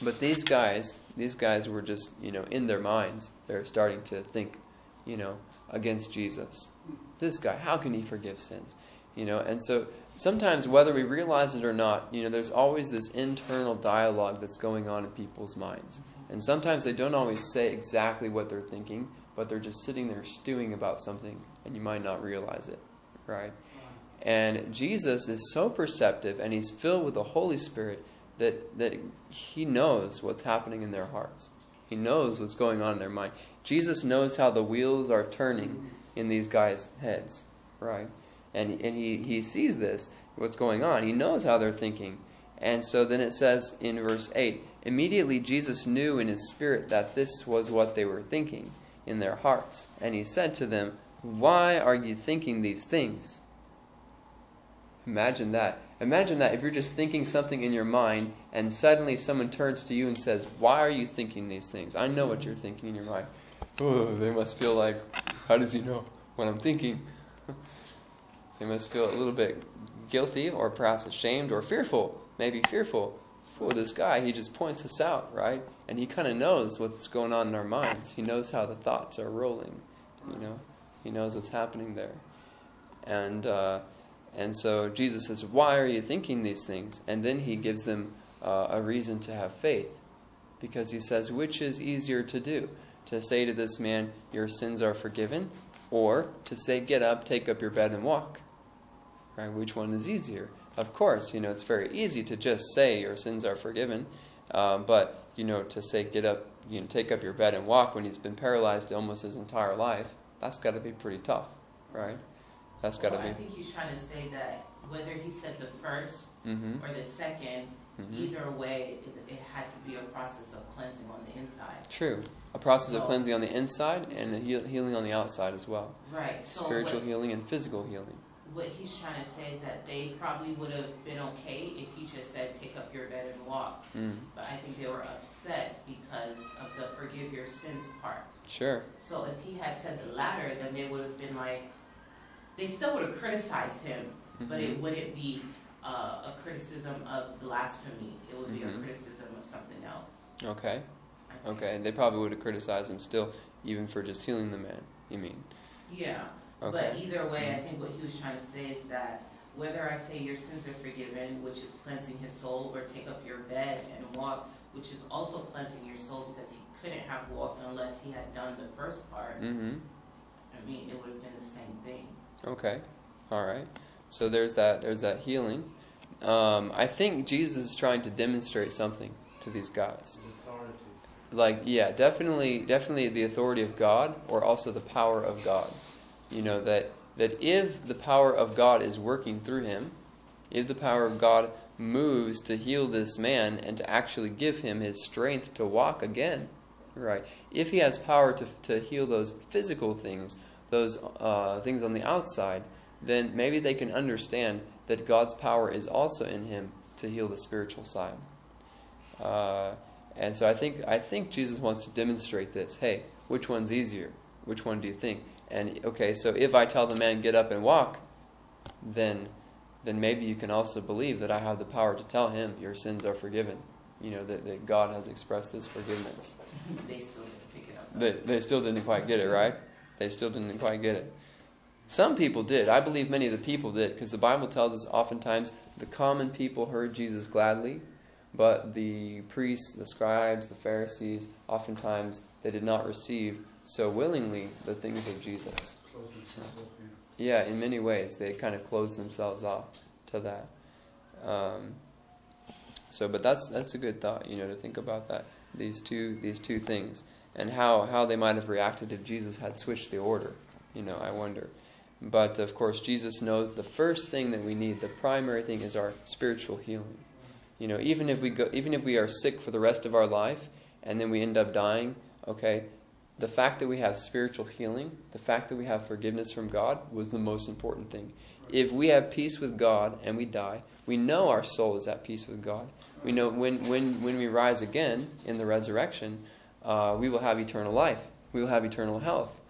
but these guys, these guys were just, you know, in their minds, they're starting to think, you know, against Jesus. This guy, how can he forgive sins? You know, and so sometimes, whether we realize it or not, you know, there's always this internal dialogue that's going on in people's minds. And sometimes they don't always say exactly what they're thinking, but they're just sitting there stewing about something, and you might not realize it, right? And Jesus is so perceptive and he's filled with the Holy Spirit that, that He knows what's happening in their hearts. He knows what's going on in their mind. Jesus knows how the wheels are turning in these guys' heads, right? And, and he, he sees this, what's going on. He knows how they're thinking. And so then it says in verse 8 Immediately Jesus knew in his spirit that this was what they were thinking in their hearts. And he said to them, Why are you thinking these things? Imagine that. Imagine that if you're just thinking something in your mind and suddenly someone turns to you and says, Why are you thinking these things? I know what you're thinking in your mind. Oh, they must feel like, How does he know what I'm thinking? (laughs) they must feel a little bit guilty or perhaps ashamed or fearful. Maybe fearful. For this guy, he just points us out, right? And he kind of knows what's going on in our minds. He knows how the thoughts are rolling, you know? He knows what's happening there. And, uh, and so Jesus says, Why are you thinking these things? And then he gives them uh, a reason to have faith. Because he says, Which is easier to do? To say to this man, Your sins are forgiven? Or to say, Get up, take up your bed, and walk? Right? Which one is easier? Of course, you know, it's very easy to just say your sins are forgiven. Uh, but, you know, to say, Get up, you know, take up your bed and walk when he's been paralyzed almost his entire life, that's got to be pretty tough, right? That's got to Well, be. I think he's trying to say that whether he said the 1st Mm-hmm. or the 2nd Mhm. either way, it, it had to be a process of cleansing on the inside. True. A process of cleansing on the inside and heal, healing on the outside as well. Right. So Spiritual what, healing and physical healing. What he's trying to say is that they probably would have been okay if he just said, "Take up your bed and walk." Mm. But I think they were upset because of the "forgive your sins" part. Sure. So if he had said the latter, then they would have been like, they still would have criticized him, but it wouldn't be uh, a criticism of blasphemy. It would be Mhm. a criticism of something else. Okay. Okay. They probably would have criticized him still, even for just healing the man. You mean? Yeah. But Okay. either way, I think what he was trying to say is that whether I say your sins are forgiven, which is cleansing his soul, or take up your bed and walk, which is also cleansing your soul because he couldn't have walked unless he had done the first part. Mm-hmm. I mean, it would have been the same thing. Okay. All right. So there's that. There's that healing. Um, I think Jesus is trying to demonstrate something to these guys. Authority. like yeah definitely definitely the authority of god or also the power of god you know that that if the power of god is working through him if the power of god moves to heal this man and to actually give him his strength to walk again right if he has power to, to heal those physical things those uh, things on the outside then maybe they can understand that god's power is also in him to heal the spiritual side uh, and so I think I think Jesus wants to demonstrate this. Hey, which one's easier? Which one do you think? And okay, so if I tell the man get up and walk, then then maybe you can also believe that I have the power to tell him your sins are forgiven. You know that, that God has expressed this forgiveness. they still didn't pick it up. They they still didn't quite get it, right? They still didn't quite get it. Some people did. I believe many of the people did, because the Bible tells us oftentimes the common people heard Jesus gladly, but the priests, the scribes, the Pharisees, oftentimes they did not receive so willingly the things of Jesus. Close themselves up. Yeah. Yeah, in many ways they kind of close themselves off to that. Um, so, but that's that's a good thought, you know, to think about that these two these two things and how how they might have reacted if Jesus had switched the order. You know, I wonder. But of course, Jesus knows the first thing that we need, the primary thing, is our spiritual healing. You know, even if we go, even if we are sick for the rest of our life and then we end up dying, okay, the fact that we have spiritual healing, the fact that we have forgiveness from God was the most important thing. If we have peace with God and we die, we know our soul is at peace with God. We know when, when, when we rise again in the resurrection, uh, we will have eternal life. We will have eternal health.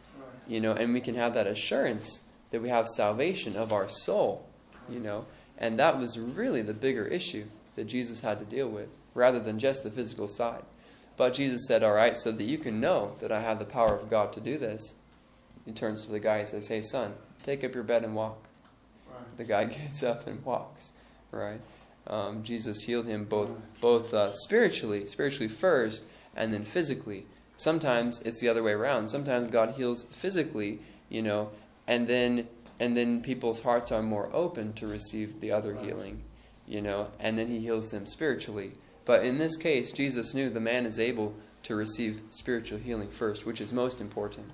You know, and we can have that assurance that we have salvation of our soul. You know, and that was really the bigger issue that Jesus had to deal with, rather than just the physical side. But Jesus said, All right, so that you can know that I have the power of God to do this. He turns to the guy and says, Hey, son, take up your bed and walk. Right. The guy (laughs) gets up and walks, right? Um, Jesus healed him both, both uh, spiritually, spiritually first, and then physically. Sometimes it's the other way around. Sometimes God heals physically, you know, and then and then people's hearts are more open to receive the other Right. healing. you know, and then he heals them spiritually. But in this case, Jesus knew the man is able to receive spiritual healing first, which is most important.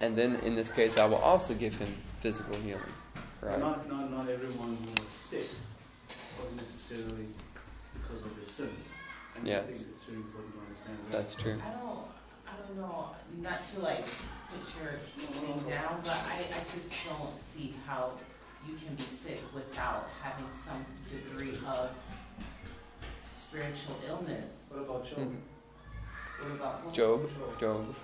And then in this case, I will also give him physical healing. Right? Not, not, not everyone who was sick was necessarily because of their sins. And I think it's really important to understand that. That's true. I don't, I don't know, not to like put your thing down, but I, I just don't see how you can be sick without having some degree of spiritual illness. What about Job? Mhm. What about who? Job, Job. Job.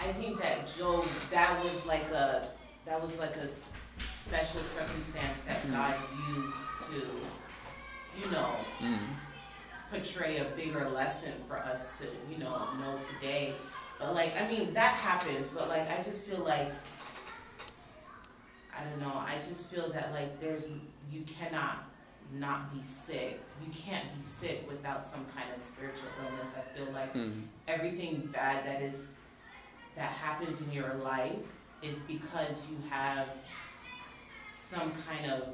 I think that Job, that was like a, that was like a s- special circumstance that Mm. God used to, you know, Mm. portray a bigger lesson for us to, you know, know today. But like, I mean, that happens, but like, I just feel like, I don't know, I just feel that like there's, you cannot not be sick. You can't be sick without some kind of spiritual illness. I feel like Mm. everything bad that is, that happens in your life is because you have some kind of,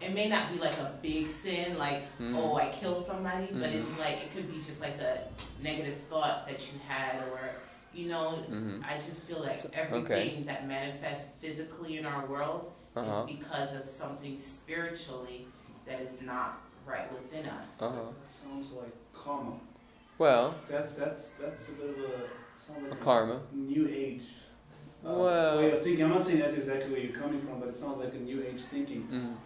it may not be like a big sin, like Mhm. oh, I killed somebody, but Mhm. it's like it could be just like a negative thought that you had, or you know, Mhm. I just feel like everything okay. that manifests physically in our world Uh-huh. is because of something spiritually that is not right within us. Uh-huh. That sounds like karma. Well, That's that's that's a bit of a sounds like a karma. new age uh, Well- way of thinking. I'm not saying that's exactly where you're coming from, but it sounds like a new age thinking. Mm.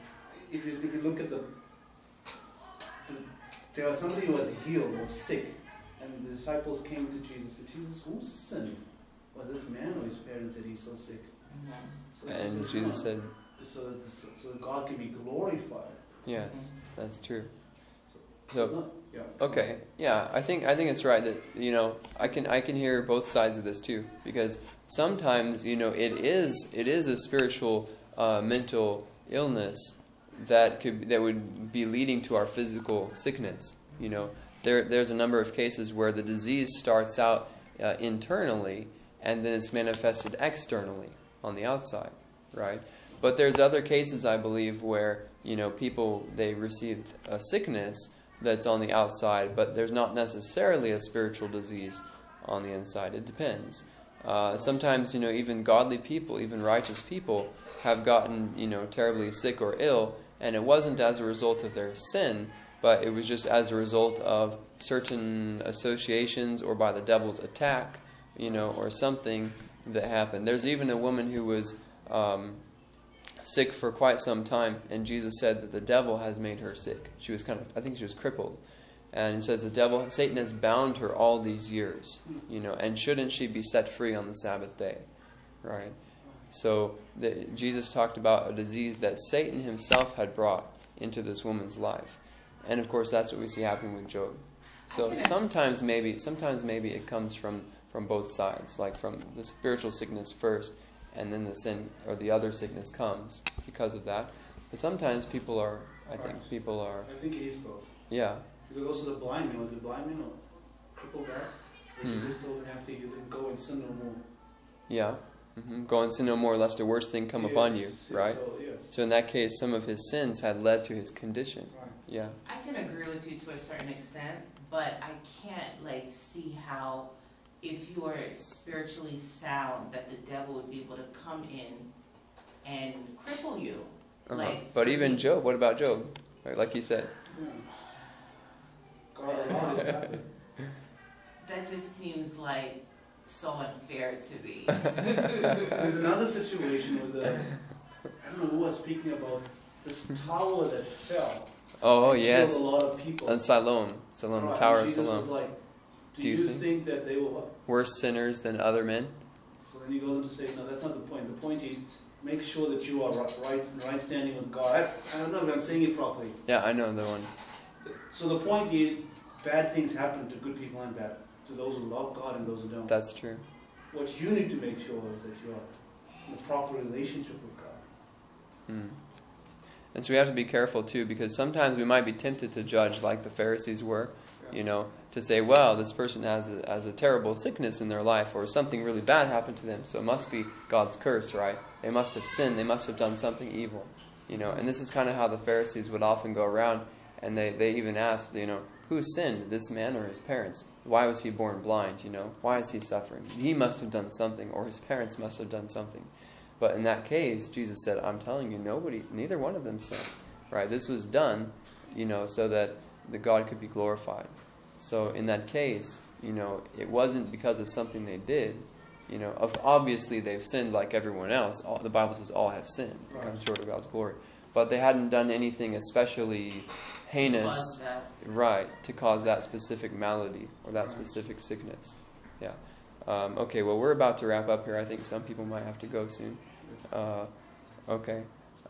If you if you look at the, the there was somebody who was healed or sick, and the disciples came to Jesus and said, Jesus, who sinned? Was this man or his parents that he's so sick? Mhm. So And said, Jesus said, so that the, so that God can be glorified. Yes, that's true. So So, it's not, yeah. Okay, yeah, I think I think it's right that you know I can I can hear both sides of this too because sometimes you know it is it is a spiritual uh, mental illness that could that would be leading to our physical sickness. You know, there there's a number of cases where the disease starts out uh, internally and then it's manifested externally on the outside, right? But there's other cases I believe where you know people they receive a sickness that's on the outside, but there's not necessarily a spiritual disease on the inside. It depends. Uh, sometimes, you know, even godly people, even righteous people, have gotten, you know, terribly sick or ill, and it wasn't as a result of their sin, but it was just as a result of certain associations or by the devil's attack, you know, or something that happened. There's even a woman who was um, sick for quite some time, and Jesus said that the devil has made her sick. She was kind of, I think she was crippled. And it says the devil, Satan has bound her all these years, you know, and shouldn't she be set free on the Sabbath day? Right? So the, Jesus talked about a disease that Satan himself had brought into this woman's life. And of course, that's what we see happening with Job. So sometimes maybe, sometimes maybe it comes from, from both sides, like from the spiritual sickness first, and then the sin or the other sickness comes because of that. But sometimes people are, I think people are, I think it is both. yeah, Because also the blind man, was the blind man or crippled guy? Where Hmm. Jesus told him after you then go and sin no more. yeah. hmm Go and sin no more, lest a worse thing come upon you, Yes, yes, right? So, yes. So in that case, some of his sins had led to his condition. Right. Yeah. I can agree with you to a certain extent, but I can't like see how if you are spiritually sound that the devil would be able to come in and cripple you. Uh-huh. Like, but even Job, what about Job? Right, like you said. Yeah. God allowed it to happen. That just seems like so unfair to me. (laughs) There's another situation with the, I don't know who was speaking about this tower that fell. Oh Killed yes, a lot of people. and Siloam, Siloam, the Right, Tower of Jesus was Siloam. like, do, Do you you think- think? that they were what? Worse sinners than other men. So then he goes on to say, no, that's not the point. The point is, make sure that you are right, right, right standing with God. I, I don't know if I'm saying it properly. Yeah, I know the one. So the point is, bad things happen to good people and bad, to those who love God and those who don't. That's true. What you need to make sure is that you are in a proper relationship with God. Hmm. And so we have to be careful too, because sometimes we might be tempted to judge like the Pharisees were, you know, to say, well, this person has a, has a terrible sickness in their life, or something really bad happened to them, so it must be God's curse, right? They must have sinned, they must have done something evil. You know, and this is kind of how the Pharisees would often go around, and they, they even asked, you know, who sinned, this man or his parents? Why was he born blind? You know, why is he suffering? He must have done something, or his parents must have done something. But in that case, Jesus said, I'm telling you, nobody, neither one of them sinned. Right? This was done, you know, so that the God could be glorified. So in that case, you know, it wasn't because of something they did. You know, of obviously they've sinned like everyone else. All, the Bible says all have sinned, and come short of God's glory. But they hadn't done anything especially heinous, right, to cause that specific malady or that Right. specific sickness. Yeah. Um, okay. Well, we're about to wrap up here. I think some people might have to go soon. Uh, okay.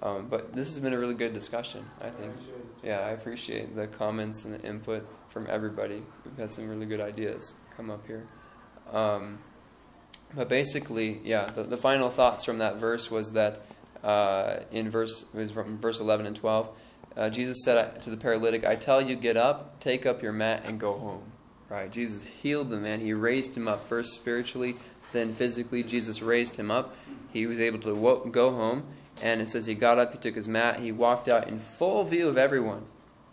Um, but this has been a really good discussion. I think. Yeah, I appreciate the comments and the input from everybody. We've had some really good ideas come up here. Um, but basically, yeah, the, the final thoughts from that verse was that uh, in verse was from verse 11 and 12, uh, Jesus said to the paralytic, "I tell you, get up, take up your mat, and go home." Right? Jesus healed the man. He raised him up first spiritually, then physically. Jesus raised him up. He was able to wo- go home. And it says he got up, he took his mat, he walked out in full view of everyone.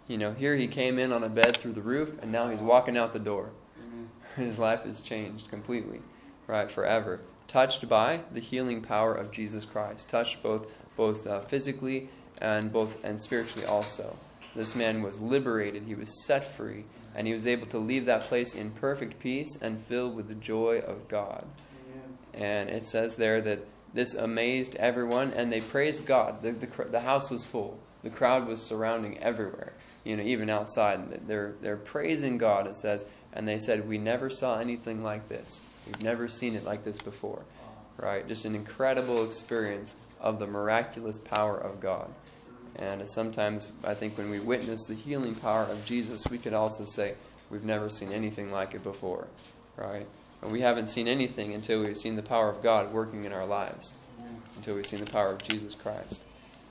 You know, here he came in on a bed through the roof, and now he's walking out the door. Amen. His life is changed completely, right, forever. Touched by the healing power of Jesus Christ, touched both both uh, physically and both and spiritually also. This man was liberated, he was set free, and he was able to leave that place in perfect peace and filled with the joy of God. Amen. And it says there that this amazed everyone, and they praised God. The, the, the house was full. The crowd was surrounding everywhere, you know, even outside. They're, they're praising God, it says, and they said, We never saw anything like this. We've never seen it like this before. Right? Just an incredible experience of the miraculous power of God. And sometimes I think when we witness the healing power of Jesus, we could also say, We've never seen anything like it before. Right? And we haven't seen anything until we've seen the power of God working in our lives, until we've seen the power of Jesus Christ.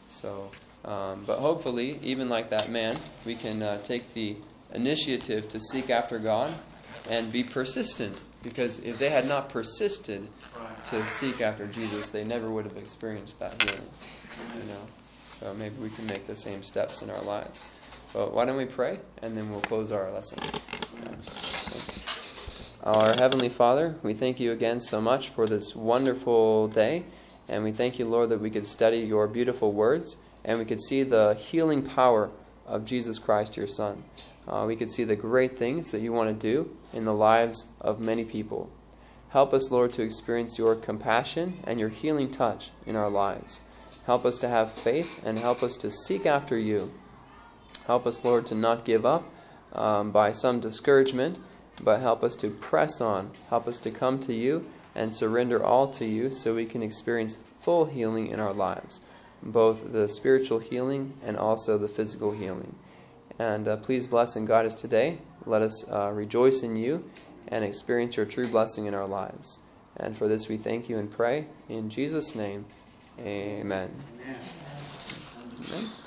So, um, but hopefully, even like that man, we can uh, take the initiative to seek after God and be persistent. Because if they had not persisted to seek after Jesus, they never would have experienced that healing. You know, so maybe we can make the same steps in our lives. But why don't we pray and then we'll close our lesson. Our Heavenly Father, we thank you again so much for this wonderful day. And we thank you, Lord, that we could study your beautiful words and we could see the healing power of Jesus Christ, your Son. Uh, we could see the great things that you want to do in the lives of many people. Help us, Lord, to experience your compassion and your healing touch in our lives. Help us to have faith and help us to seek after you. Help us, Lord, to not give up um, by some discouragement, but help us to press on. Help us to come to you and surrender all to you so we can experience full healing in our lives, both the spiritual healing and also the physical healing. And uh, please bless and guide us today. Let us uh, rejoice in you and experience your true blessing in our lives. And for this we thank you and pray. In Jesus' name, amen. Amen.